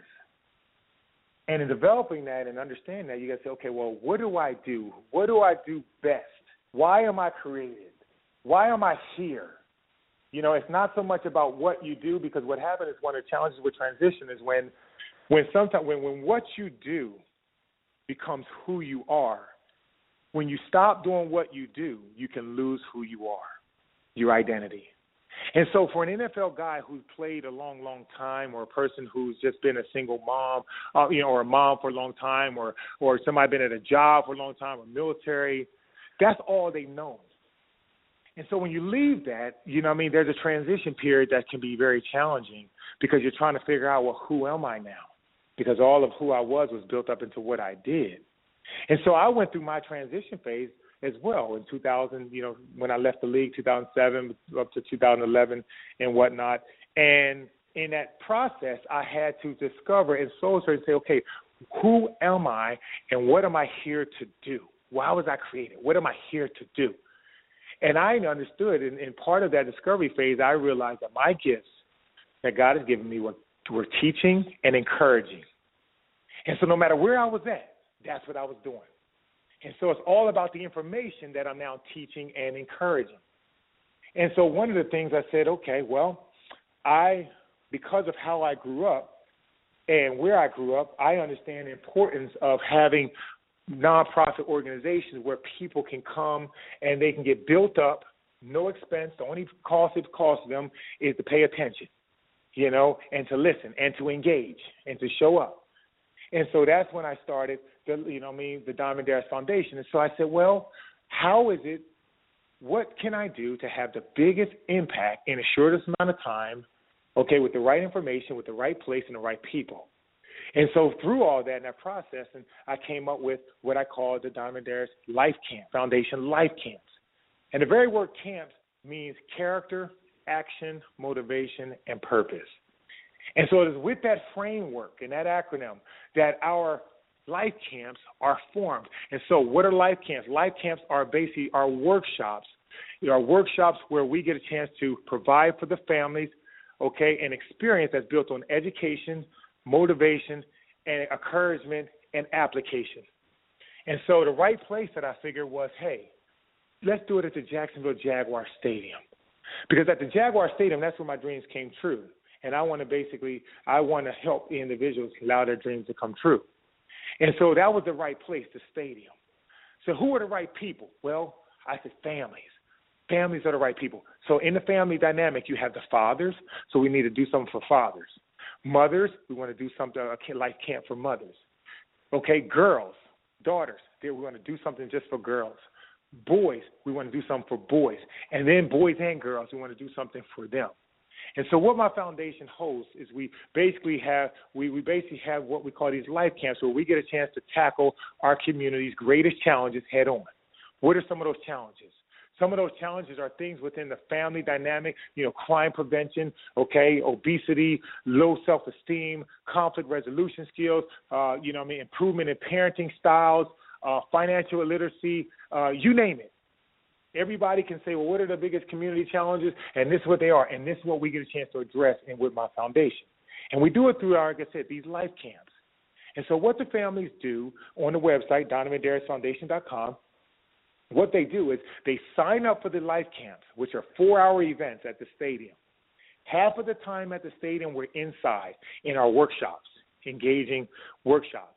And in developing that and understanding that, you got to say, okay, well, what do I do? What do I do best? Why am I created? Why am I here? You know, it's not so much about what you do because what happens is one of the challenges with transition is when when sometimes when when what you do becomes who you are when you stop doing what you do you can lose who you are your identity and so for an NFL guy who's played a long long time or a person who's just been a single mom uh, you know or a mom for a long time or or somebody been at a job for a long time or military that's all they've known and so when you leave that, you know I mean, there's a transition period that can be very challenging because you're trying to figure out, well, who am I now? Because all of who I was was built up into what I did. And so I went through my transition phase as well in 2000, you know, when I left the league, 2007 up to 2011 and whatnot. And in that process, I had to discover and soul search and say, okay, who am I and what am I here to do? Why was I created? What am I here to do? And I understood, and, in part of that discovery phase, I realized that my gifts that God has given me were, were teaching and encouraging. And so no matter where I was at, that's what I was doing. And so it's all about the information that I'm now teaching and encouraging. And so one of the things I said, okay, well, I, because of how I grew up and where I grew up, I understand the importance of having nonprofit organizations where people can come and they can get built up, no expense. The only cost it costs them is to pay attention, you know, and to listen and to engage and to show up. And so that's when I started the, you know, I mean, the Donovin Darius Foundation. And so I said, well, how is it? What can I do to have the biggest impact in the shortest amount of time? Okay, with the right information, with the right place, and the right people. And so through all that in that process, and I came up with what I call the Donovin Darius Life Camp Foundation Life Camps. And the very word camps means character, action, motivation, and purpose. And so it is with that framework and that acronym that our life camps are formed. And so, what are life camps? Life camps are basically our workshops. You know, our workshops where we get a chance to provide for the families, okay, an experience that's built on education, motivation, and encouragement and application. And so, the right place that I figured was, hey, let's do it at the Jacksonville Jaguar Stadium. Because at the Jaguar Stadium, that's where my dreams came true. And I want to basically, I want to help the individuals allow their dreams to come true. And so that was the right place, the stadium. So who are the right people? Well, I said families. Families are the right people. So in the family dynamic, you have the fathers. So we need to do something for fathers. Mothers, we want to do something a life camp for mothers. Okay, girls, daughters, we want to do something just for girls. Boys, we want to do something for boys. And then boys and girls, we want to do something for them. And so what my foundation hosts is we basically have we, we basically have what we call these life camps where we get a chance to tackle our community's greatest challenges head on. What are some of those challenges? Some of those challenges are things within the family dynamic, you know, crime prevention, okay, obesity, low self-esteem, conflict resolution skills, uh, you know, I mean, improvement in parenting styles, uh, financial illiteracy, uh, you name it. Everybody can say, well, what are the biggest community challenges? And this is what they are. And this is what we get a chance to address and with my foundation. And we do it through, our, like I said, these life camps. And so what the families do on the website, DonovinDariusFoundation.com, what they do is they sign up for the life camps, which are four-hour events at the stadium. Half of the time at the stadium, we're inside in our workshops, engaging workshops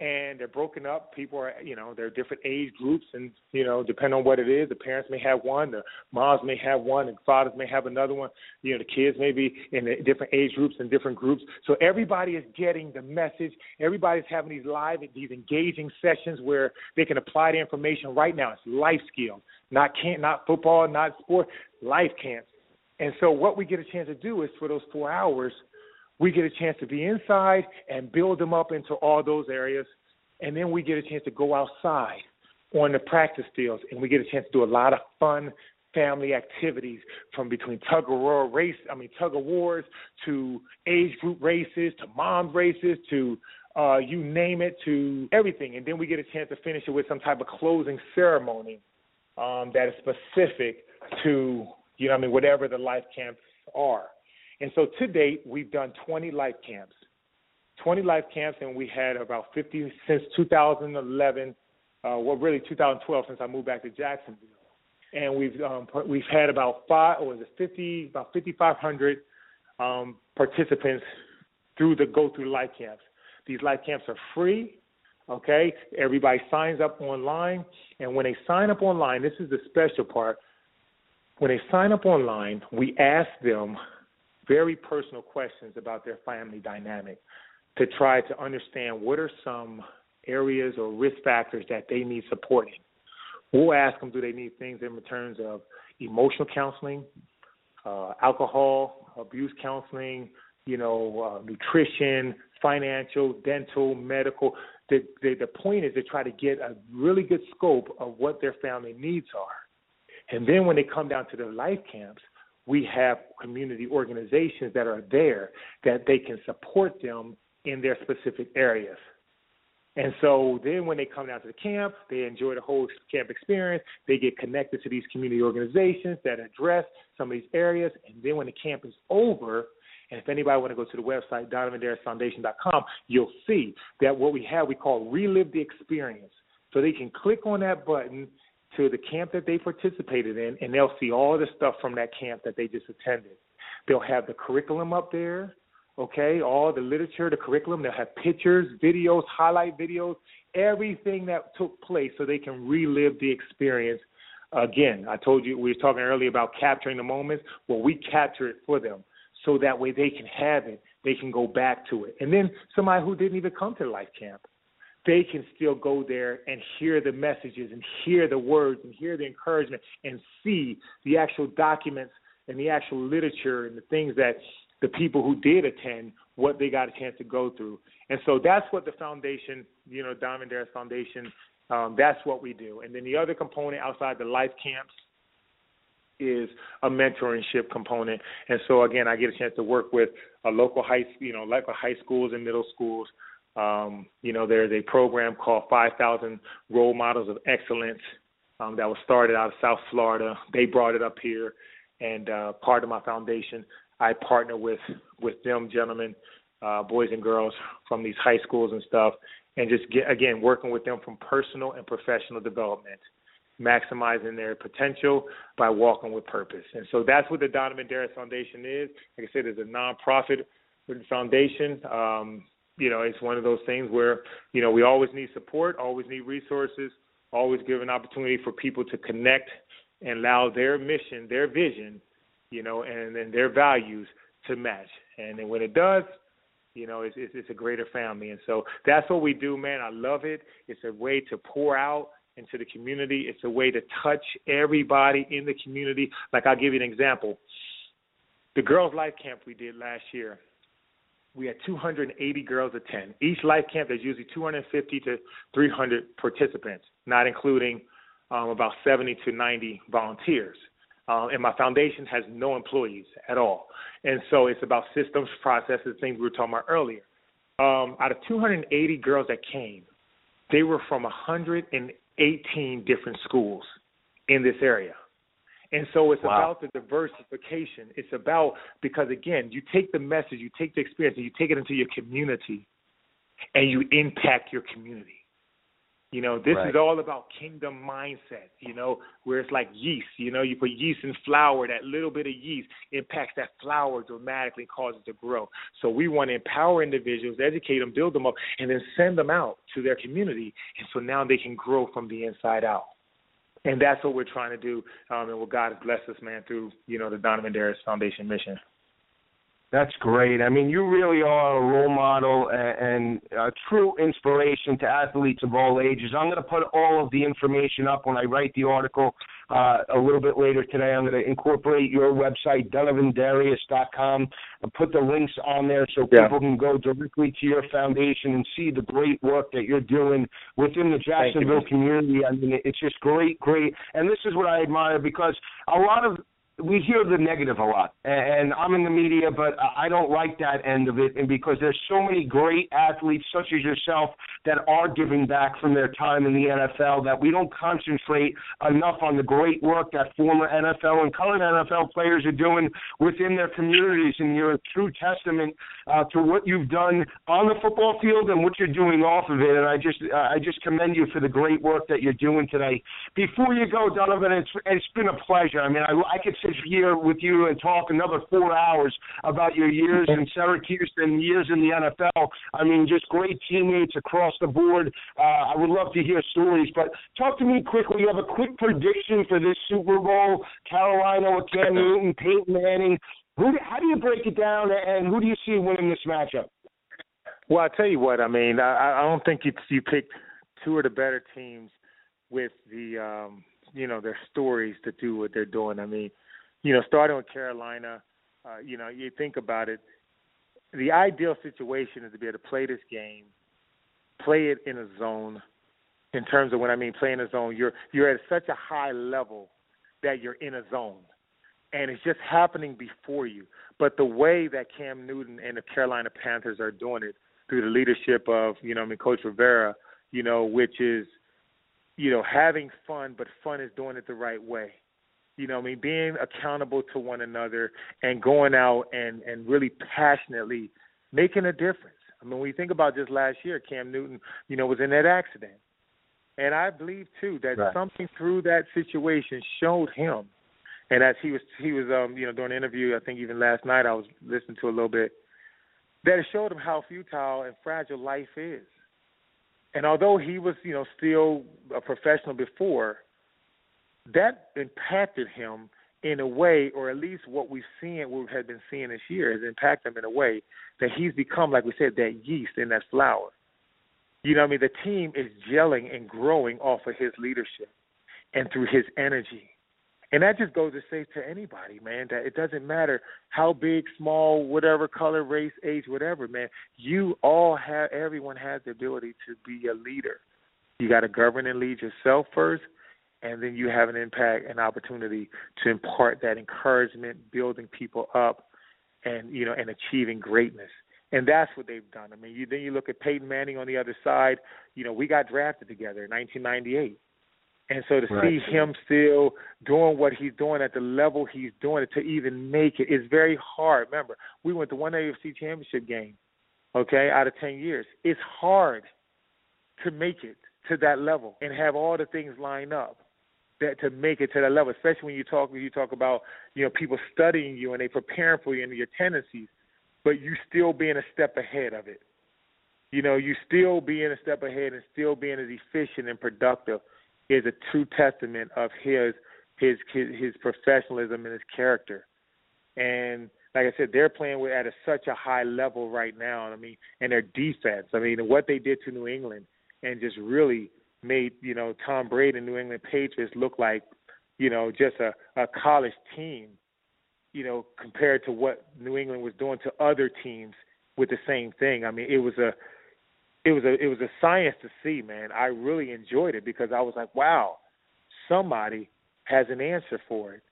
and they're broken up. People are, you know, they're different age groups, and you know, depending on what it is, the parents may have one, the moms may have one, and fathers may have another one. You know, the kids may be in different age groups and different groups. So everybody is getting the message. Everybody's having these live, these engaging sessions where they can apply the information right now. It's life skills, not camp, not not football, not sport, life camps. And so what we get a chance to do is for those four hours we get a chance to be inside and build them up into all those areas. And then we get a chance to go outside on the practice fields and we get a chance to do a lot of fun family activities from between tug of war race I mean tug of wars to age group races to mom races to uh you name it to everything and then we get a chance to finish it with some type of closing ceremony um that is specific to you know I mean whatever the life camps are. And so to date, we've done 20 life camps. 20 life camps, and we had about 50 since 2011. Uh, well, really 2012, since I moved back to Jacksonville, and we've um, we've had about five, or was it 50, about 5,500 um, participants through the go through life camps. These life camps are free. Okay, everybody signs up online, and when they sign up online, this is the special part. When they sign up online, we ask them very personal questions about their family dynamic to try to understand what are some areas or risk factors that they need support in. We'll ask them do they need things in terms of emotional counseling, uh, alcohol abuse counseling, you know, uh, nutrition, financial, dental, medical. The, the the point is to try to get a really good scope of what their family needs are, and then when they come down to the life camps, we have community organizations that are there that they can support them in their specific areas. And so then when they come down to the camp, they enjoy the whole camp experience. They get connected to these community organizations that address some of these areas. And then when the camp is over, and if anybody want to go to the website, DonovinDariusFoundation.com, you'll see that what we have we call relive the experience. So they can click on that button to the camp that they participated in, and they'll see all the stuff from that camp that they just attended. They'll have the curriculum up there, okay, all the literature, the curriculum. They'll have pictures, videos, highlight videos, everything that took place so they can relive the experience. Again, I told you we were talking earlier about capturing the moments. Well, we capture it for them so that way they can have it, they can go back to it. And then somebody who didn't even come to life camp, they can still go there and hear the messages and hear the words and hear the encouragement and see the actual documents and the actual literature and the things that the people who did attend what they got a chance to go through. And so that's what the foundation, you know, Donovin Darius Foundation, um, that's what we do. And then the other component outside the life camps is a mentorship component. And so again, I get a chance to work with a local high, you know, local high schools and middle schools Um, you know, there's a program called 5,000 Role Models of Excellence um, that was started out of South Florida. They brought it up here, and uh, part of my foundation, I partner with with them gentlemen, uh, boys and girls from these high schools and stuff, and just get again working with them from personal and professional development, maximizing their potential by walking with purpose. And so that's what the Donovin Darius Foundation is. Like I said, it's a nonprofit foundation. Um, you know, it's one of those things where you know we always need support, always need resources, always give an opportunity for people to connect and allow their mission, their vision, you know, and, and their values to match. And then when it does, you know, it's, it's, it's a greater family. And so that's what we do, man. I love it. It's a way to pour out into the community. It's a way to touch everybody in the community. Like I'll give you an example. The girls' life camp we did last year, we had 280 girls attend. Each life camp, there's usually 250 to 300 participants, not including um, about 70 to 90 volunteers. Um, and my foundation has no employees at all. And so it's about systems, processes, things we were talking about earlier. Um, out of 280 girls that came, they were from 118 different schools in this area. And so it's wow. about the diversification. It's about because again, you take the message, you take the experience, and you take it into your community, and you impact your community. You know, this right. is all about kingdom mindset, you know, where it's like yeast, you know, you put yeast in flour, that little bit of yeast impacts that flour dramatically, causes it to grow. So we want to empower individuals, educate them, build them up, and then send them out to their community. And so now they can grow from the inside out and that's what we're trying to do, um, and what God has blessed us, man, through you know the Donovin Darius Foundation mission. That's great. I mean, you really are a role model and, a true inspiration to athletes of all ages. I'm going to put all of the information up when I write the article uh, a little bit later today. I'm going to incorporate your website, donovindarius.com, and put the links on there so yeah. people can go directly to your foundation and see the great work that you're doing within the Jacksonville community. I mean, it's just great, great. And this is what I admire because a lot of we hear the negative a lot, and I'm in the media, but I don't like that end of it. And because there's so many great athletes, such as yourself, that are giving back from their time in the NFL, that we don't concentrate enough on the great work that former NFL and current NFL players are doing within their communities. And you're a true testament uh, to what you've done on the football field and what you're doing off of it. And I just, uh, I just commend you for the great work that you're doing today. Before you go, Donovin, it's, it's been a pleasure. I mean, I, I could sit here with you and talk another four hours about your years in Syracuse and years in the NFL. I mean, just great teammates across the board. Uh, I would love to hear stories, but talk to me quickly. You have a quick prediction for this Super Bowl: Carolina with Cam Newton, Peyton Manning. Who? How do you break it down, and who do you see winning this matchup? Well, I tell you what. I mean, I, I don't think you you picked two of the better teams with the um you know their stories to do what they're doing. I mean, you know, starting with Carolina, uh, you know, you think about it, the ideal situation is to be able to play this game, play it in a zone. In terms of when I mean play in a zone, you're you're at such a high level that you're in a zone, and it's just happening before you. But the way that Cam Newton and the Carolina Panthers are doing it through the leadership of you know I mean Coach Rivera, you know, which is you know having fun, but fun is doing it the right way you know, I mean, being accountable to one another and going out and and really passionately making a difference. I mean, when you think about just last year, Cam Newton, you know, was in that accident, and I believe too that right. something through that situation showed him. And as he was he was um you know during the interview, I think even last night I was listening to a little bit that it showed him how futile and fragile life is. And although he was you know still a professional before, that impacted him in a way, or at least what we've seen, what we have been seeing this year, has impacted him in a way that he's become, like we said, that yeast in that flour. You know what I mean? The team is gelling and growing off of his leadership and through his energy. And that just goes to say to anybody, man, that it doesn't matter how big, small, whatever color, race, age, whatever, man. You all have, everyone has the ability to be a leader. You got to govern and lead yourself first, and then you have an impact and opportunity to impart that encouragement, building people up, and you know, and achieving greatness. And that's what they've done. I mean, you, then you look at Peyton Manning on the other side. You know, we got drafted together in 1998. And so to right. see him still doing what he's doing at the level he's doing it to even make it is very hard. Remember, we went to one AFC championship game, okay, out of 10 years. It's hard to make it to that level and have all the things line up that to make it to that level, especially when you talk when you talk about, you know, people studying you and they preparing for you and your tendencies but you still being a step ahead of it. You know, you still being a step ahead and still being as efficient and productive is a true testament of his his his, professionalism and his character. And like I said, they're playing with at a, such a high level right now. I mean, and their defense. I mean, what they did to New England and just really made you know Tom Brady and New England Patriots look like you know just a, a college team you know, compared to what New England was doing to other teams with the same thing. I mean, it was a it was a it was a science to see, man. I really enjoyed it because I was like, wow, somebody has an answer for it.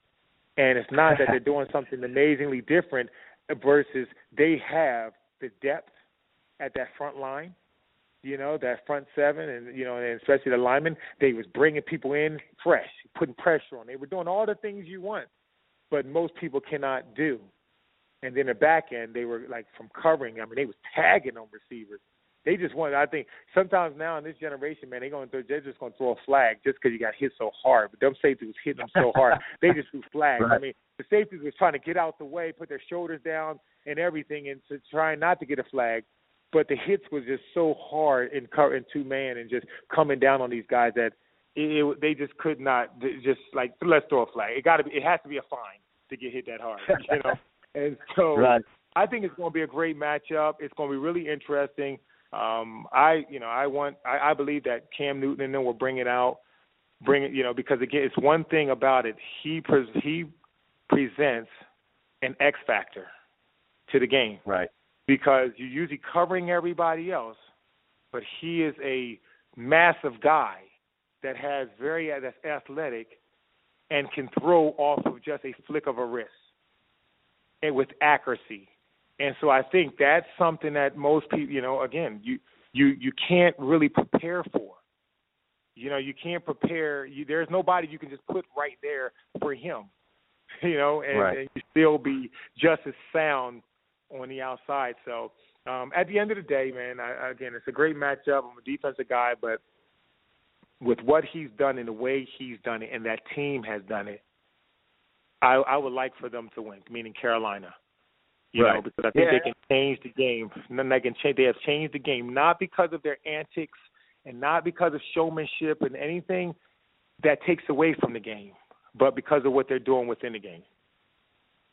And it's not that they're doing something amazingly different versus they have the depth at that front line, you know, that front seven, and you know, and especially the linemen. They was bringing people in fresh, putting pressure on. They were doing all the things you want but most people cannot do. And then the back end, they were like from covering. I mean, they was tagging on receivers. They just wanted. I think sometimes now in this generation, man, they going to they're just going to throw a flag just because you got hit so hard. But them safeties was hitting them so hard, they just threw flags. Right. I mean, the safeties was trying to get out the way, put their shoulders down and everything, and to try not to get a flag. But the hits was just so hard in in two man and just coming down on these guys that it, it, they just could not just like let's throw a flag. It got to be. It has to be a fine to get hit that hard. You know, and so right. I think it's going to be a great matchup. It's going to be really interesting. Um, I you know I want I, I believe that Cam Newton and them will bring it out, bring it you know because again it's one thing about it he pres- he presents an X factor to the game. Right. Because you're usually covering everybody else, but he is a massive guy that has very that's athletic and can throw off of just a flick of a wrist and with accuracy. And so I think that's something that most people, you know, again, you you you can't really prepare for. You know, you can't prepare. You, there's nobody you can just put right there for him. You know, and, right. and you still be just as sound on the outside. So um, at the end of the day, man, I, again, it's a great matchup. I'm a defensive guy, but with what he's done and the way he's done it, and that team has done it, I, I would like for them to win, meaning Carolina. You right. know, because I think yeah. they can change the game. And then they can change. They have changed the game not because of their antics and not because of showmanship and anything that takes away from the game, but because of what they're doing within the game.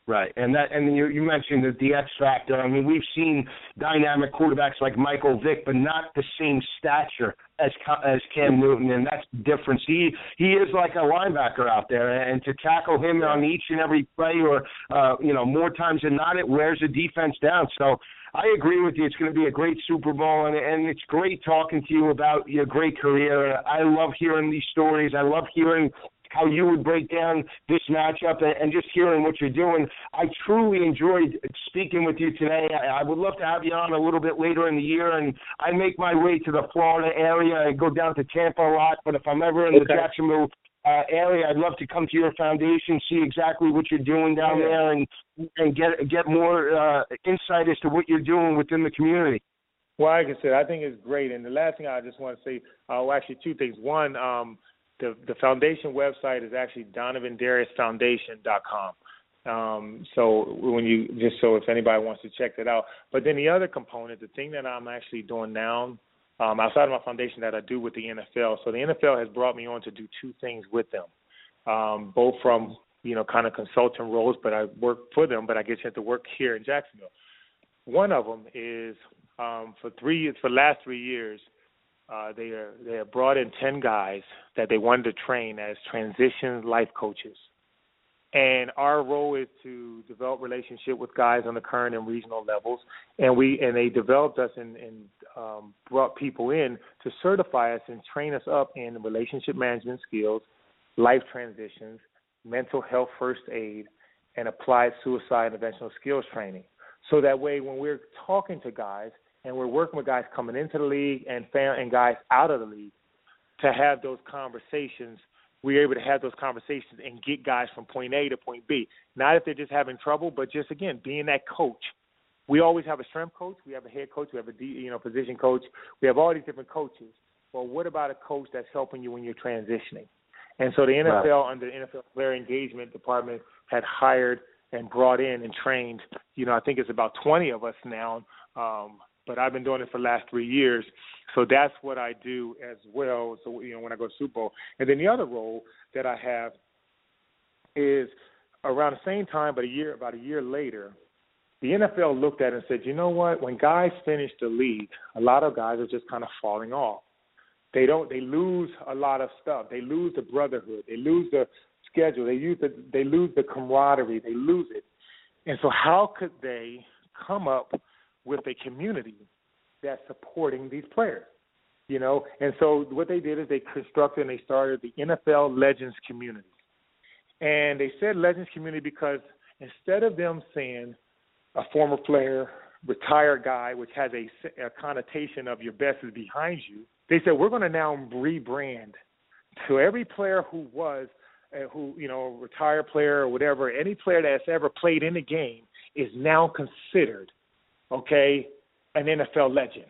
Right, and that, and you, you mentioned the, the X factor. I mean, we've seen dynamic quarterbacks like Michael Vick, but not the same stature as as Cam Newton, and that's the difference. He he is like a linebacker out there, and to tackle him on each and every play, or uh, you know, more times than not, it wears the defense down. So I agree with you. It's going to be a great Super Bowl, and, and it's great talking to you about your great career. I love hearing these stories. I love hearing how you would break down this matchup and, and just hearing what you're doing. I truly enjoyed speaking with you today. I, I would love to have you on a little bit later in the year, and I make my way to the Florida area I go down to Tampa a lot. But if I'm ever in okay. the Jacksonville uh, area, I'd love to come to your foundation, see exactly what you're doing down there, and and get get more uh, insight as to what you're doing within the community. Well, like I said, I think it's great. And the last thing I just want to say, uh, well, actually, two things. One, um, the the foundation website is actually donovindariusfoundation.com. Um, so when you just so if anybody wants to check that out, but then the other component, the thing that I'm actually doing now, um, outside of my foundation that I do with the NFL. So the NFL has brought me on to do two things with them, um, both from you know kind of consultant roles, but I work for them, but I get to work here in Jacksonville. One of them is um, for three for the last three years uh, they are they have brought in ten guys that they wanted to train as transition life coaches, and our role is to develop relationship with guys on the current and regional levels, and we and they developed us and, and um, brought people in to certify us and train us up in relationship management skills, life transitions, mental health first aid, and applied suicide interventional skills training. so that way when we're talking to guys and we're working with guys coming into the league and fan and guys out of the league to have those conversations we're able to have those conversations and get guys from point A to point B. Not if they're just having trouble, but just again being that coach. We always have a strength coach, we have a head coach, we have a D, you know position coach, we have all these different coaches. Well, what about a coach that's helping you when you're transitioning? And so the NFL right. under the NFL player engagement department had hired and brought in and trained. You know, I think it's about 20 of us now. Um, but I've been doing it for the last three years, so that's what I do as well. So you know, when I go to Super Bowl, and then the other role that I have is around the same time, but a year about a year later, the NFL looked at it and said, you know what? When guys finish the league, a lot of guys are just kind of falling off. They don't. They lose a lot of stuff. They lose the brotherhood. They lose the schedule. They use the. They lose the camaraderie. They lose it. And so, how could they come up with a community that's supporting these players? You know, and so what they did is they constructed and they started the NFL Legends Community. And they said Legends Community because instead of them saying a former player, retired guy, which has a, a connotation of your best is behind you, they said we're going to now rebrand to every player who was uh, who you know retired player or whatever any player that's ever played in the game is now considered okay an NFL legend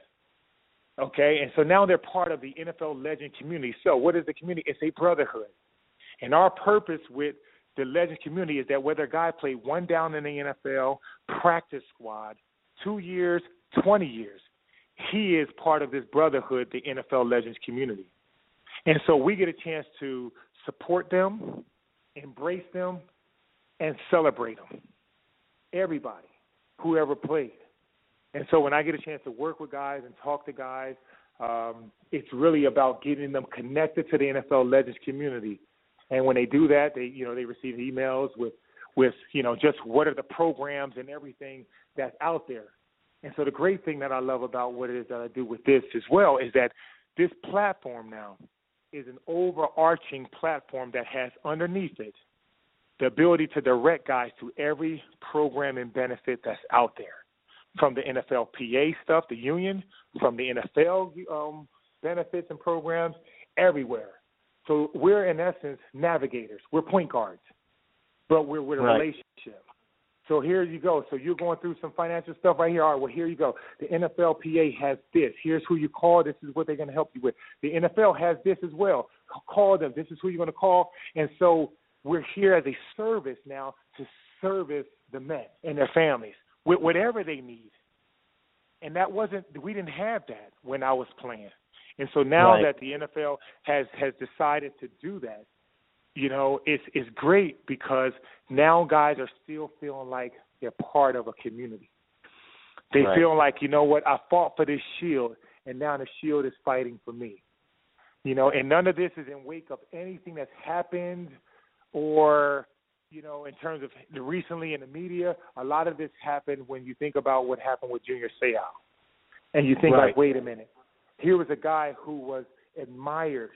okay and so now they're part of the NFL legend community so what is the community it's a brotherhood and our purpose with the legend community is that whether a guy played one down in the NFL practice squad 2 years 20 years he is part of this brotherhood, the NFL Legends community. And so we get a chance to support them, embrace them, and celebrate them. Everybody, whoever played. And so when I get a chance to work with guys and talk to guys, um, it's really about getting them connected to the NFL Legends community. And when they do that, they you know they receive emails with with you know just what are the programs and everything that's out there. And so the great thing that I love about what it is that I do with this as well is that this platform now is an overarching platform that has underneath it the ability to direct guys to every program and benefit that's out there, from the NFLPA stuff, the union, from the NFL um, benefits and programs, everywhere. So we're in essence navigators. We're point guards, but we're with a right. relationship. So here you go. So you're going through some financial stuff right here. All right, well, here you go. The NFLPA has this. Here's who you call. This is what they're going to help you with. The NFL has this as well. Call them. This is who you're going to call. And so we're here as a service now to service the men and their families with whatever they need. And that wasn't, we didn't have that when I was playing. And so now right. that the NFL has has decided to do that, you know, it's it's great because now guys are still feeling like they're part of a community. They right. feel like, you know what, I fought for this shield and now the shield is fighting for me. You know, and none of this is in wake of anything that's happened or you know, in terms of recently in the media, a lot of this happened when you think about what happened with Junior Seau. And you think right. like, wait a minute. Here was a guy who was admired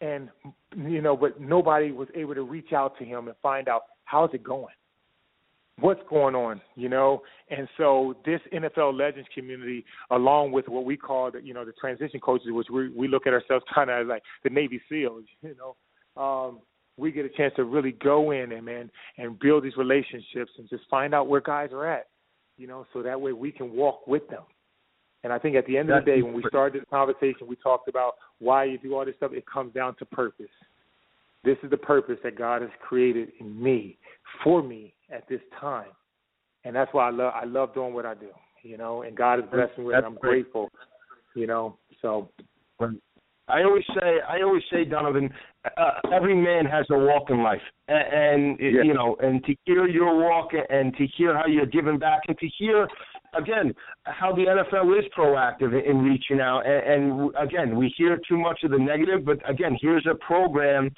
and you know, but nobody was able to reach out to him and find out how's it going, what's going on, you know. And so this NFL Legends community, along with what we call the, you know, the transition coaches, which we we look at ourselves kind of like the Navy SEALs, you know. Um, we get a chance to really go in and man and build these relationships and just find out where guys are at, you know, so that way we can walk with them and I think at the end of the day, when we started this conversation, we talked about why you do all this stuff. It comes down to purpose. This is the purpose that God has created in me, for me at this time, and that's why I love I love doing what I do. You know, and God has blessed me with it. I'm grateful. You know, so. I always say, I always say, Donovin, uh, every man has a walk in life, and, and yeah. you know, and to hear your walk and to hear how you're giving back, and to hear again how the NFL is proactive in reaching out. And, and again, we hear too much of the negative, but again, here's a program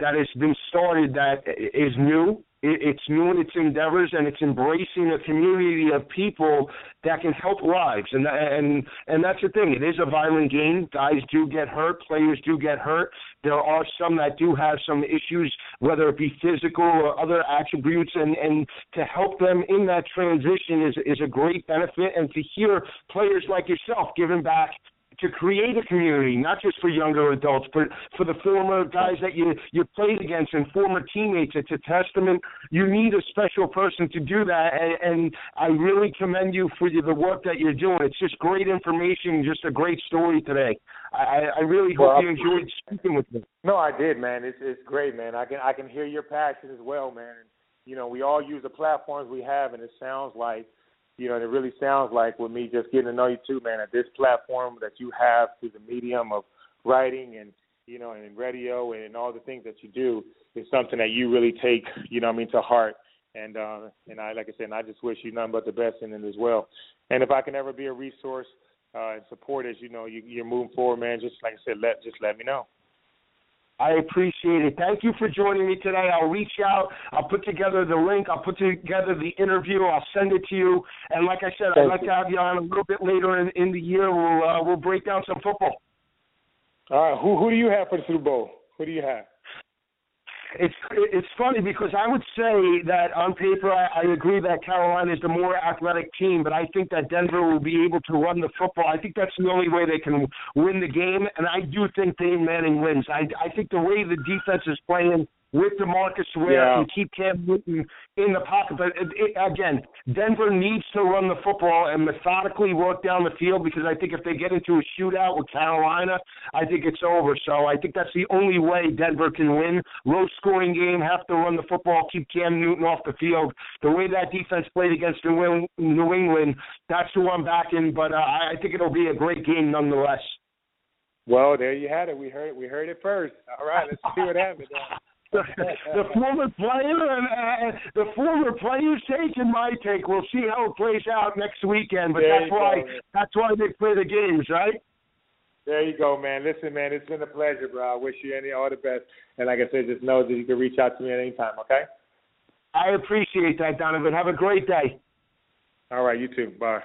that has been started that is new. It's new in its endeavors, and it's embracing a community of people that can help lives. And and and that's the thing. It is a violent game. Guys do get hurt. Players do get hurt. There are some that do have some issues, whether it be physical or other attributes, and and to help them in that transition is is a great benefit. And to hear players like yourself giving back to create a community, not just for younger adults, but for the former guys that you you played against and former teammates. It's a testament. You need a special person to do that, and, and I really commend you for the work that you're doing. It's just great information, just a great story today. I, I really hope well, you enjoyed speaking with me. No, I did, man. It's it's great, man. I can I can hear your passion as well, man. And, you know, we all use the platforms we have, and it sounds like you know, and it really sounds like with me just getting to know you too, man, that this platform that you have through the medium of writing and you know, and radio and all the things that you do is something that you really take, you know, I mean, to heart. And uh, and I, like I said, I just wish you nothing but the best in it as well. And if I can ever be a resource uh, and support as you know you, you're moving forward, man, just like I said, let just let me know. I appreciate it. Thank you for joining me today. I'll reach out. I'll put together the link. I'll put together the interview. I'll send it to you. And like I said, Thank I'd like you. to have you on a little bit later in, in the year. We'll uh, we'll break down some football. All right. Who who do you have for the Super Bowl? Who do you have? It's it's funny because I would say that on paper I, I agree that Carolina is the more athletic team, but I think that Denver will be able to run the football. I think that's the only way they can win the game, and I do think Dane Manning wins. I I think the way the defense is playing with Demarcus Ware yeah. and keep Cam Newton in the pocket. But it, it, again, Denver needs to run the football and methodically work down the field because I think if they get into a shootout with Carolina, I think it's over. So I think that's the only way Denver can win. Low scoring game, have to run the football, keep Cam Newton off the field. The way that defense played against New England, that's who I'm backing. But uh, I think it'll be a great game nonetheless. Well, there you had it. We heard it. We heard it first. All right, let's see what happens the, the former player and uh, the former player's take and my take. We'll see how it plays out next weekend. But there that's why go, that's why they play the games, right? There you go, man. Listen, man, it's been a pleasure, bro. I wish you any all the best. And like I said, just know that you can reach out to me at any time, okay? I appreciate that, Donovin. Have a great day. All right, you too. Bye. Bye.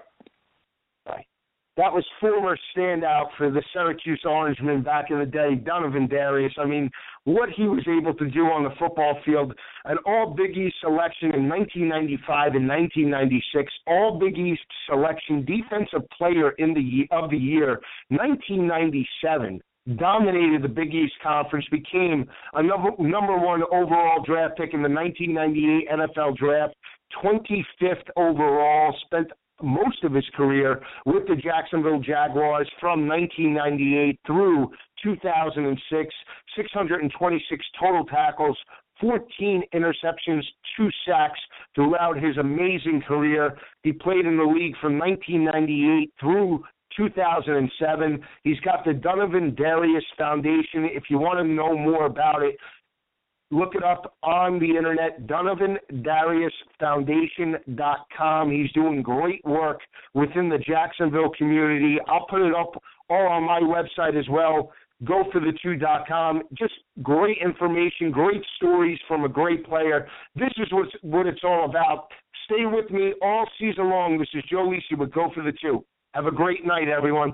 That was former standout for the Syracuse Orangemen back in the day, Donovin Darius. I mean, what he was able to do on the football field, an All Big East selection in 1995 and 1996, All Big East selection, Defensive Player in the of the Year, 1997 dominated the Big East Conference, became a number number one overall draft pick in the 1998 NFL Draft, 25th overall, spent most of his career with the Jacksonville Jaguars from 1998 through 2006, 626 total tackles, 14 interceptions, two sacks throughout his amazing career. He played in the league from 1998 through 2007. He's got the Donovin Darius Foundation. If you want to know more about it, Look it up on the internet, DonovinDariusFoundation.com. He's doing great work within the Jacksonville community. I'll put it up all on my website as well, goforthe2.com. Just great information, great stories from a great player. This is what's, what it's all about. Stay with me all season long. This is Joe Lisi with Go for the Two. Have a great night, everyone.